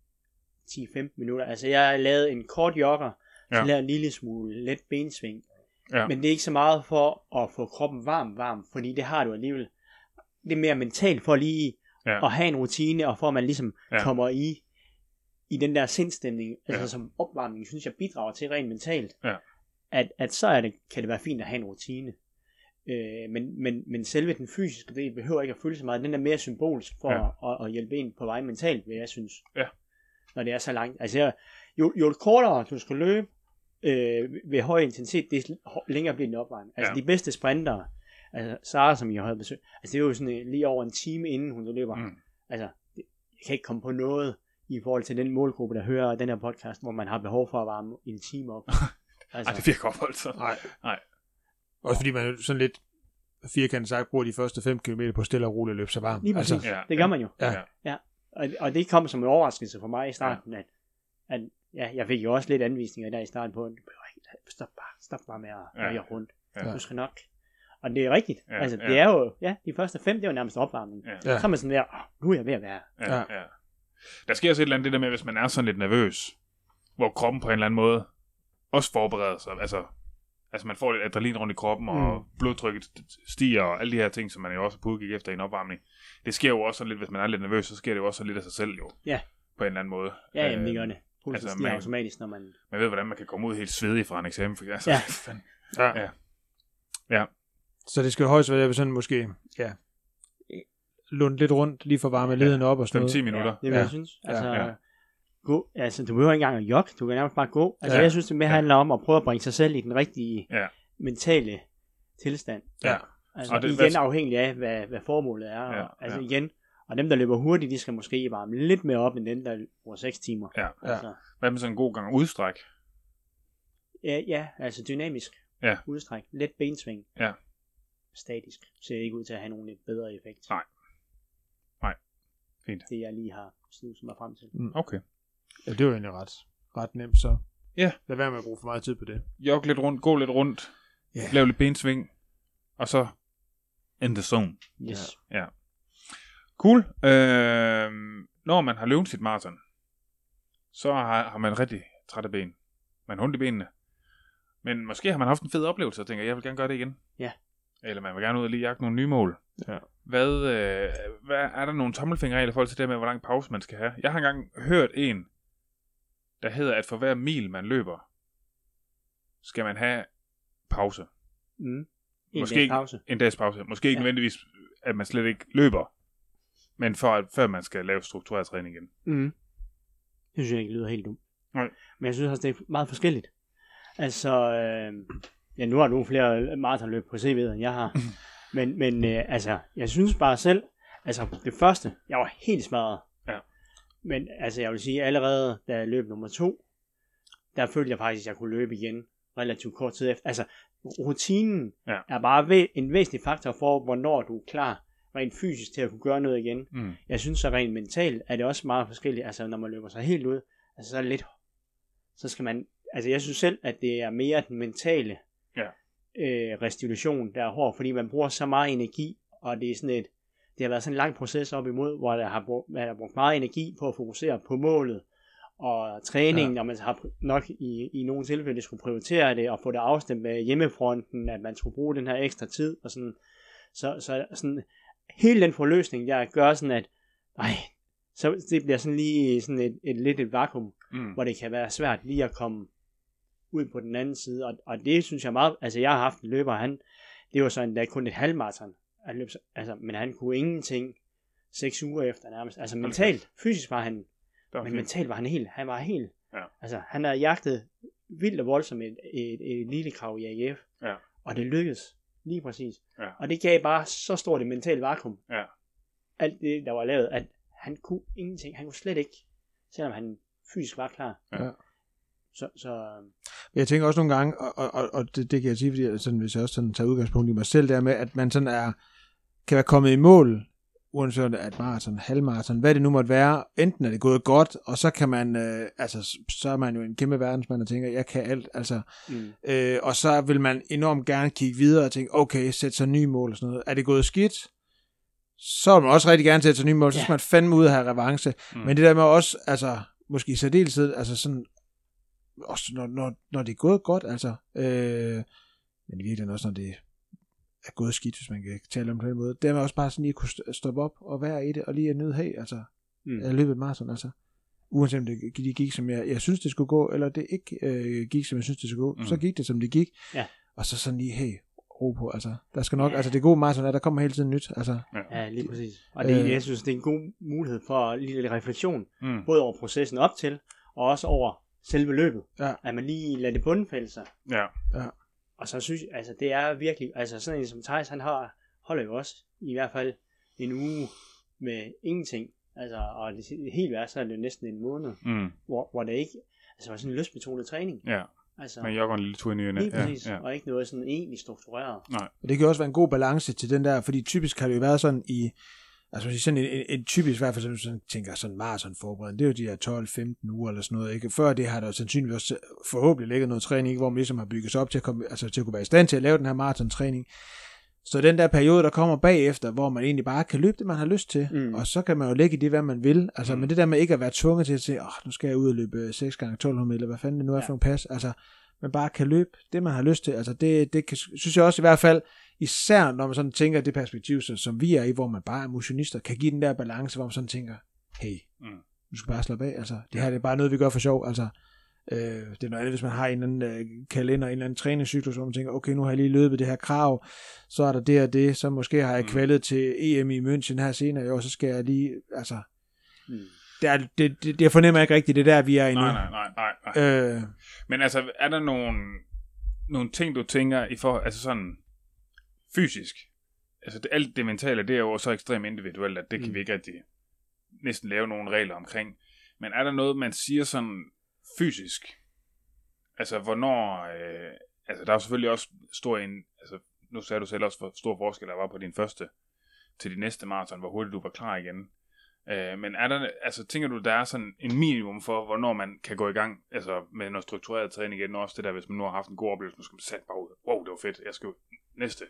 10-15 minutter. Altså, jeg har lavet en kort jogger, Ja. laver en lille smule let bensving. Ja. Men det er ikke så meget for at få kroppen varm, varm, fordi det har du alligevel. Det er mere mentalt for lige Ja. at have en rutine, og for at man ligesom Ja. kommer i, i den der sindstemning, altså Ja. som opvarmning, synes jeg bidrager til rent mentalt. Ja. At, at så er det, kan det være fint at have en rutine. Øh, men, men, men selve den fysiske del behøver ikke at føle så meget. Den er mere symbolsk for Ja. ja. at, at hjælpe en på vej mentalt, vil jeg synes. Ja. Når det er så langt. Altså, jeg, jo, jo kortere du skal løbe øh, ved høj intensitet, det længere bliver din opvarmning. Altså, Ja. de bedste sprintere, altså Sara, som jeg havde besøgt, altså det er jo sådan øh, lige over en time inden hun løber. Mm. Altså, det- jeg kan ikke komme på noget i forhold til den målgruppe, der hører den her podcast, hvor man har behov for at varme en time op. Altså, Ej, det virker opholdt så. Nej. Nej. Også fordi man sådan lidt firkantet sagt bruger de første 5 km på stille og roligt løb sig varm. lige præcis. Ja. Altså, det gør man jo. Ja. ja. Og, og det kom som en overraskelse for mig i starten, at, at ja, jeg fik jo også lidt anvisninger der i starten på, stop bare, stop bare med at Ja. ja. rundt. Ja. Du skal nok. Og det er rigtigt. Ja, altså, det ja. er jo, ja, de første fem, det er jo nærmest opvarmning. Ja. Så er man sådan der, oh, nu er jeg ved at være. Ja, Ja. ja. Der sker også et eller andet det der med, hvis man er sådan lidt nervøs, hvor kroppen på en eller anden måde også forbereder sig. Altså, altså man får lidt adrenalin rundt i kroppen, og Mm. blodtrykket st- stiger, og alle de her ting, som man jo også er på udkig efter i en opvarmning. Det sker jo også sådan lidt, hvis man er lidt nervøs, så sker det jo også sådan lidt af sig selv jo. Ja. På en eller anden måde. Ja, jamen, det Øh, gør det. Pulsen altså, altså, stiger man- automatisk, når man... Man ved, hvordan man kan komme ud helt svedig fra en eksamen. For, altså, Ja. fandme. Ja. Ja. Ja. Så det skal højst være sådan måske, ja, lunde lidt rundt, lige for at varme leden op og sådan 5-10 noget. minutter. Det vil Ja. ja. jeg synes. Altså, Ja. ja. Gå, altså, du behøver ikke engang at jogge, du kan nærmest bare gå. Altså, Ja. ja. jeg synes, det mere Ja. handler om at prøve at bringe sig selv i den rigtige Ja. mentale tilstand. Ja. Altså, Og det- det, hvad- igen afhængig af, hvad, hvad formålet er. Ja, Og, altså ja. igen, og dem, der løber hurtigt, de skal måske varme lidt mere op, end dem, der bruger 6 timer. Ja. Ja. Altså, Hvad med sådan en god gang udstræk? ja, ja, altså dynamisk Ja. udstræk. Let bensving. Ja. Statisk. Ser ikke ud til at have nogen lidt bedre effekt. Nej. Nej. Fint. Det, jeg lige har snuset mig frem til. Okay. Ja, det var egentlig ret, ret nemt, så Ja. lad være med at bruge for meget tid på det. Jog lidt rundt, gå lidt rundt, Ja. lav lidt bensving, og så in the zone. Yes. Cool. Øh, når man har løbet sit maraton, så har, har man rigtig trætte ben. Man har ondt i benene. Men måske har man haft en fed oplevelse, og tænker, jeg vil gerne gøre det igen. Ja. Eller man vil gerne ud og lige jagte nogle nye mål. Ja. Hvad, øh, hvad er der nogle tommelfingerregler i forhold til det med, hvor lang pause man skal have? Jeg har engang hørt en, der hedder, at for hver mil man løber, skal man have pause. Mm. En Måske ikke- pause. En dags pause. Måske ikke Ja. nødvendigvis, at man slet ikke løber, men for før man skal lave struktureret træning igen. Mm. Det synes jeg ikke lyder helt dumt. Nej. Men jeg synes også, det er meget forskelligt. Altså, øh, ja, nu har du flere maratonløb på CV'et, end jeg har. men men øh, altså, jeg synes bare selv, altså det første, jeg var helt smadret. Ja. Men altså, jeg vil sige, allerede da jeg løb nummer to, der følte jeg faktisk, at jeg kunne løbe igen relativt kort tid efter. Altså, rutinen Ja. er bare en væsentlig faktor for, hvornår du er klar rent fysisk til at kunne gøre noget igen. Mm. Jeg synes så rent mentalt er det også meget forskelligt. Altså når man løber sig helt ud, altså så er det lidt, så skal man, altså jeg synes selv, at det er mere den mentale Ja. øh, restitution, der er hård, fordi man bruger så meget energi, og det er sådan et, det har været sådan en lang proces op imod, hvor der har brugt, man har brugt meget energi på at fokusere på målet, og træningen, ja. og man har nok i, i nogle tilfælde skulle prioritere det, og få det afstemt med hjemmefronten, at man skulle bruge den her ekstra tid, og sådan, så, så sådan, hele den forløsning der gør sådan, at ej, så det bliver sådan lige sådan et, et lidt et vakuum, Mm. hvor det kan være svært lige at komme ud på den anden side, og, og det synes jeg meget, altså jeg har haft en løber, han, det var så endda kun et halvmarathon, han løb, så- altså, men han kunne ingenting seks uger efter nærmest, altså mentalt, fysisk var han, var men fint. mentalt var han helt, han var helt, Ja. altså han havde jagtet vildt og voldsomt et, et, et lille krav i AGF, Ja. og det lykkedes, lige præcis, Ja. og det gav bare så stort et mentalt vakuum, Ja. alt det, der var lavet, at han kunne ingenting, han kunne slet ikke, selvom han fysisk var klar. Ja. Så, så Jeg tænker også nogle gange, og, og, og- og det, det kan jeg sige, fordi jeg sådan, hvis jeg også sådan tager udgangspunkt i mig selv, der med, at man sådan er, kan være kommet i mål, uanset et maraton, halvmaraton, hvad det nu måtte være, enten er det gået godt, og så kan man, øh, altså, så er man jo en kæmpe verdensmand og tænker, jeg kan alt, altså, Mm. øh, og så vil man enormt gerne kigge videre og tænke, okay, sætte sig nye mål og sådan noget. Er det gået skidt? Så vil man også rigtig gerne sætte sig nye mål, så Ja. skal man fandme ud og have revanche. Mm. Men det der med også, altså, måske i særdeleshed, altså sådan, også når, når, når det er gået godt, altså, øh, men i virkeligheden også, når det er gået skidt, hvis man kan tale om det på den måde, det er også bare sådan lige at kunne st- stoppe op og være i det, og lige at nyde, hey, altså, Mm. jeg løbet et maraton, altså. Uanset om det gik, gik som jeg, jeg synes, det skulle gå, eller det ikke øh, gik, som jeg synes, det skulle gå, Mm. så gik det, som det gik. Ja. Og så sådan lige, hey, ro på, altså. Der skal nok, Ja. altså det gode maraton er, der kommer hele tiden nyt, altså. Ja, lige præcis. Og det, Øh. jeg synes, det er en god mulighed for lige lidt refleksion, Mm. både over processen op til, og også over selve løbet. Ja. At man lige lader det bundfælde sig. Ja. Og så synes jeg, altså det er virkelig, altså sådan en som Thijs, han har, holder jo også i hvert fald en uge med ingenting. Altså, og det helt værst, så er det jo næsten en måned, Mm. hvor, hvor det ikke, altså var sådan en lystbetonet træning. Ja. Altså, Man jogger en lille tur i nyerne. lige præcis, Ja. ja. og ikke noget sådan egentlig struktureret. Og det kan også være en god balance til den der, fordi typisk har det jo været sådan i, altså sådan en, en, en typisk, i hvert fald sådan, tænker sådan maraton forberedende, det er jo de her 12-15 uger eller sådan noget, ikke? Før det har der sandsynligvis også forhåbentlig ligget noget træning, ikke? hvor man ligesom har bygget sig op til at, komme, altså til at kunne være i stand til at lave den her maratontræning. Så den der periode, der kommer bagefter, hvor man egentlig bare kan løbe det, man har lyst til, Mm. og så kan man jo lægge i det, hvad man vil. Altså, Mm. men det der med ikke at være tvunget til at sige, åh, nu skal jeg ud og løbe 6 gange 1200 meter, hvad fanden det nu er Ja. for nogle pas. Altså, man bare kan løbe det, man har lyst til. Altså, det, det kan, synes jeg også i hvert fald, især når man sådan tænker det perspektiv, så, som vi er i, hvor man bare er motionister, kan give den der balance, hvor man sådan tænker, hey, Mm. du skal bare slappe af. Altså, det her det er bare noget, vi gør for sjov. Altså, øh, det er noget andet, hvis man har en eller anden øh, kalender, en eller anden træningscyklus, hvor man tænker, okay, nu har jeg lige løbet det her krav, så er der det og det, så måske har jeg Mm. kvalet til EM i München her senere i år, så skal jeg lige, altså, Mm. det, er, det, det, det fornemmer jeg ikke rigtigt, det er der, vi er endnu. Nej, nej, nej, nej. nej. Øh, Men altså, er der nogle, nogle ting, du tænker i for, altså sådan fysisk? Altså, det, alt det mentale, det er jo så ekstremt individuelt, at det kan Mm. vi ikke rigtig næsten lave nogle regler omkring. Men er der noget, man siger sådan fysisk? Altså, hvornår... Øh, altså, der er selvfølgelig også stor en... Altså, nu sagde du selv også, hvor stor forskel der var på din første til din næste maraton, hvor hurtigt du var klar igen. Øh, men er der, altså, tænker du, der er sådan en minimum for, hvornår man kan gå i gang altså, med noget struktureret træning igen? Også det der, hvis man nu har haft en god oplevelse, nu skal man sætte bare ud. Wow, det var fedt, jeg skal næste.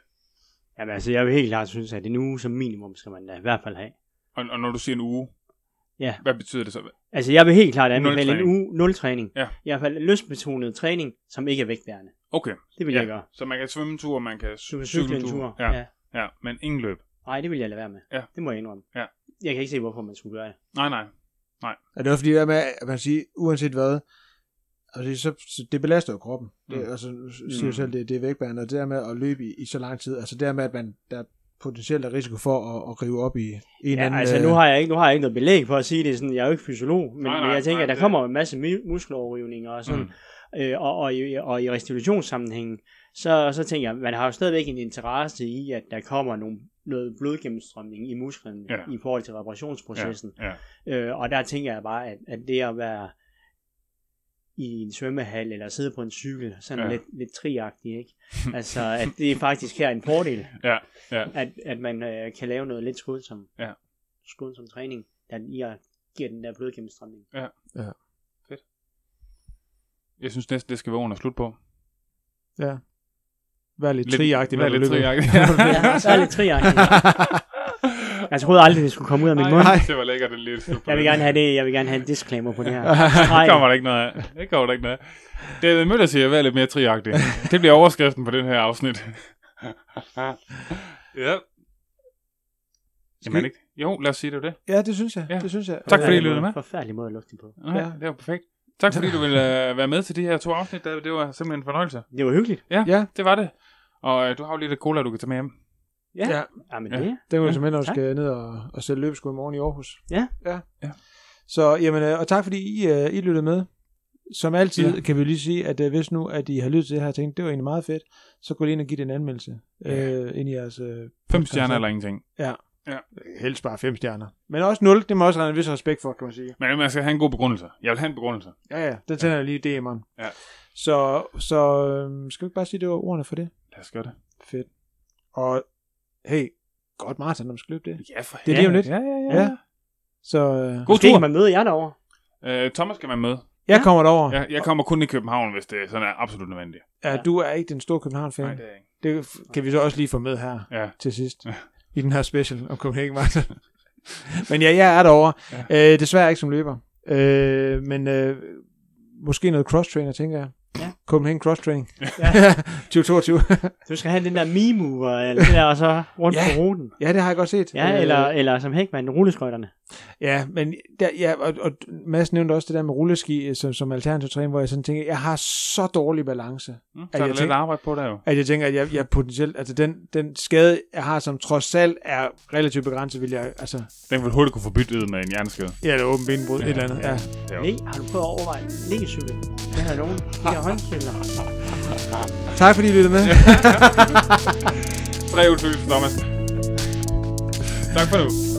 Jamen altså, jeg vil helt klart synes, at en uge som minimum skal man da i hvert fald have. Og, og når du siger en uge, Ja. hvad betyder det så? Altså, jeg vil helt klart anbefale en uge nul træning. Ja. I hvert fald lystbetonet træning, som ikke er vægtbærende. Okay, Det vil ja. jeg gøre. så man kan svømme en tur, man kan Du kan cy- cykle en tur. Ja, ja. ja, men ingen løb. Nej, det vil jeg lade være med. Ja. Det må jeg indrømme. Ja. Jeg kan ikke se, hvorfor man skulle gøre det. Nej, nej. er det også fordi, der med, at man siger, uanset hvad, altså, så, så det belaster jo kroppen. Det, Mm. altså, siger Mm. selv, det, det er vægtbærende, og det der med at løbe i, i så lang tid, altså det der med, at man, der potentielt er risiko for at, at rive op i en eller Ja, anden... altså, øh, nu har, jeg ikke, nu har jeg ikke noget belæg for at sige det. Sådan, jeg er jo ikke fysiolog, men, Nej, nej, men jeg tænker, nej, at der det- kommer en masse muskeloverrivninger og sådan. Mm. Øh, og, og, i, og i restitutionssammenhængen, så, så tænker jeg, man har jo stadigvæk en interesse i, at der kommer nogle, noget blodgennemstrømning i musklerne Ja. i forhold til reparationsprocessen. Ja, ja. Øh, og der tænker jeg bare, at, at det at være i en svømmehal eller sidde på en cykel, sådan Ja. ja. lidt, lidt triagtig, ikke? altså, at det er faktisk her en fordel, Ja, ja. at, at man øh, kan lave noget lidt skudsom, Ja. skudsom træning, der giver, giver den der blodgennemstrømning. Jeg synes næsten, det skal være under slut på. Ja. Vær lidt, triagtig, vær lidt triagtig. Ja, er jeg lidt triagtig. Jeg troede aldrig, det skulle komme ud af min mund. Nej. det var lækkert, det på Jeg vil gerne have det, jeg vil gerne have en disclaimer på det her. det kommer der ikke noget af. Det kommer der ikke noget af. David Møller siger, vær lidt mere triagtig. Det bliver overskriften på den her afsnit. ja. Jamen ikke? Jo, lad os sige det var det. Ja, det synes jeg. Ja. Det synes jeg. Tak fordi I lyttede med. Forfærdelig måde at lugte på. Ja, det var perfekt. Tak fordi du ville uh, være med til de her to afsnit. David. Det var simpelthen en fornøjelse. Det var hyggeligt. Ja, Det var det. Og uh, du har jo lidt cola, du kan tage med hjem. Ja, ja. ja men Ja. det. Var Ja, simpelthen, tak. skal ned og, og sætte løbesko i morgen i Aarhus. Ja. Ja. Ja. Så, jamen, øh, og tak fordi I, uh, I lyttede med. Som altid Ja. ja. kan vi lige sige, at uh, hvis nu, at I har lyttet til det her og tænkt, det var egentlig meget fedt, så gå lige ind og give det en anmeldelse Ja. øh, ind i jeres... Øh, Fem stjerner eller ingenting. Helst bare fem stjerner. Men også nul, det må også have en vis respekt for, kan man sige. Men man skal have en god begrundelse. Jeg vil have en begrundelse. Ja, ja, det tænder jeg lige i DM'eren. Ja. Så, så øhm, skal vi ikke bare sige, det var ordene for det? Lad os gøre det. Fedt. Og hey, godt maraton, når man skal løbe det. Ja, for Det er lige om lidt. Ja, ja, ja. Ja. Så øh, God Måske tur. kan man møde jer derovre. Øh, Thomas skal være med. jeg Ja. kommer derover. Jeg, jeg kommer kun i København, hvis det sådan er absolut nødvendigt. Ja, du er ikke den store København-fan. Nej, det er jeg ikke. Det f- kan vi så også lige få med her Ja. til sidst. Ja. I den her special om Copenhagen Marathon. men ja, jeg er derovre. Ja. Øh, desværre ikke som løber. Øh, men øh, måske noget cross-trainer, tænker jeg. Copenhagen Cross-Training. Ja. 2022. Du skal have den der mimu, eller det der, og så rundt Ja. på ruten. ja, det har jeg godt set. Ja, Øh, eller, eller som Hækman, rulleskøjterne. Ja, men der, ja, og, og Mads nævnte også det der med rulleski øh, som, som alternativ træning, hvor jeg sådan tænker, jeg har så dårlig balance, Mm, jeg så er der lidt tænker- arbejde på der jo. at jeg tænker, at jeg, jeg potentielt, altså den, den skade, jeg har, som trods alt er relativt begrænset, vil jeg, altså, Den vil hurtigt kunne få byttet med en hjerneskade. ja, det er åben benbrud, ja, et eller andet, ja. Det jo. Nej, har du prøvet at overveje en liggecykel? Det har nogen. De der håndcykler. Tak fordi I lyttede med. Tre udfyldelser, Thomas. Tak for nu.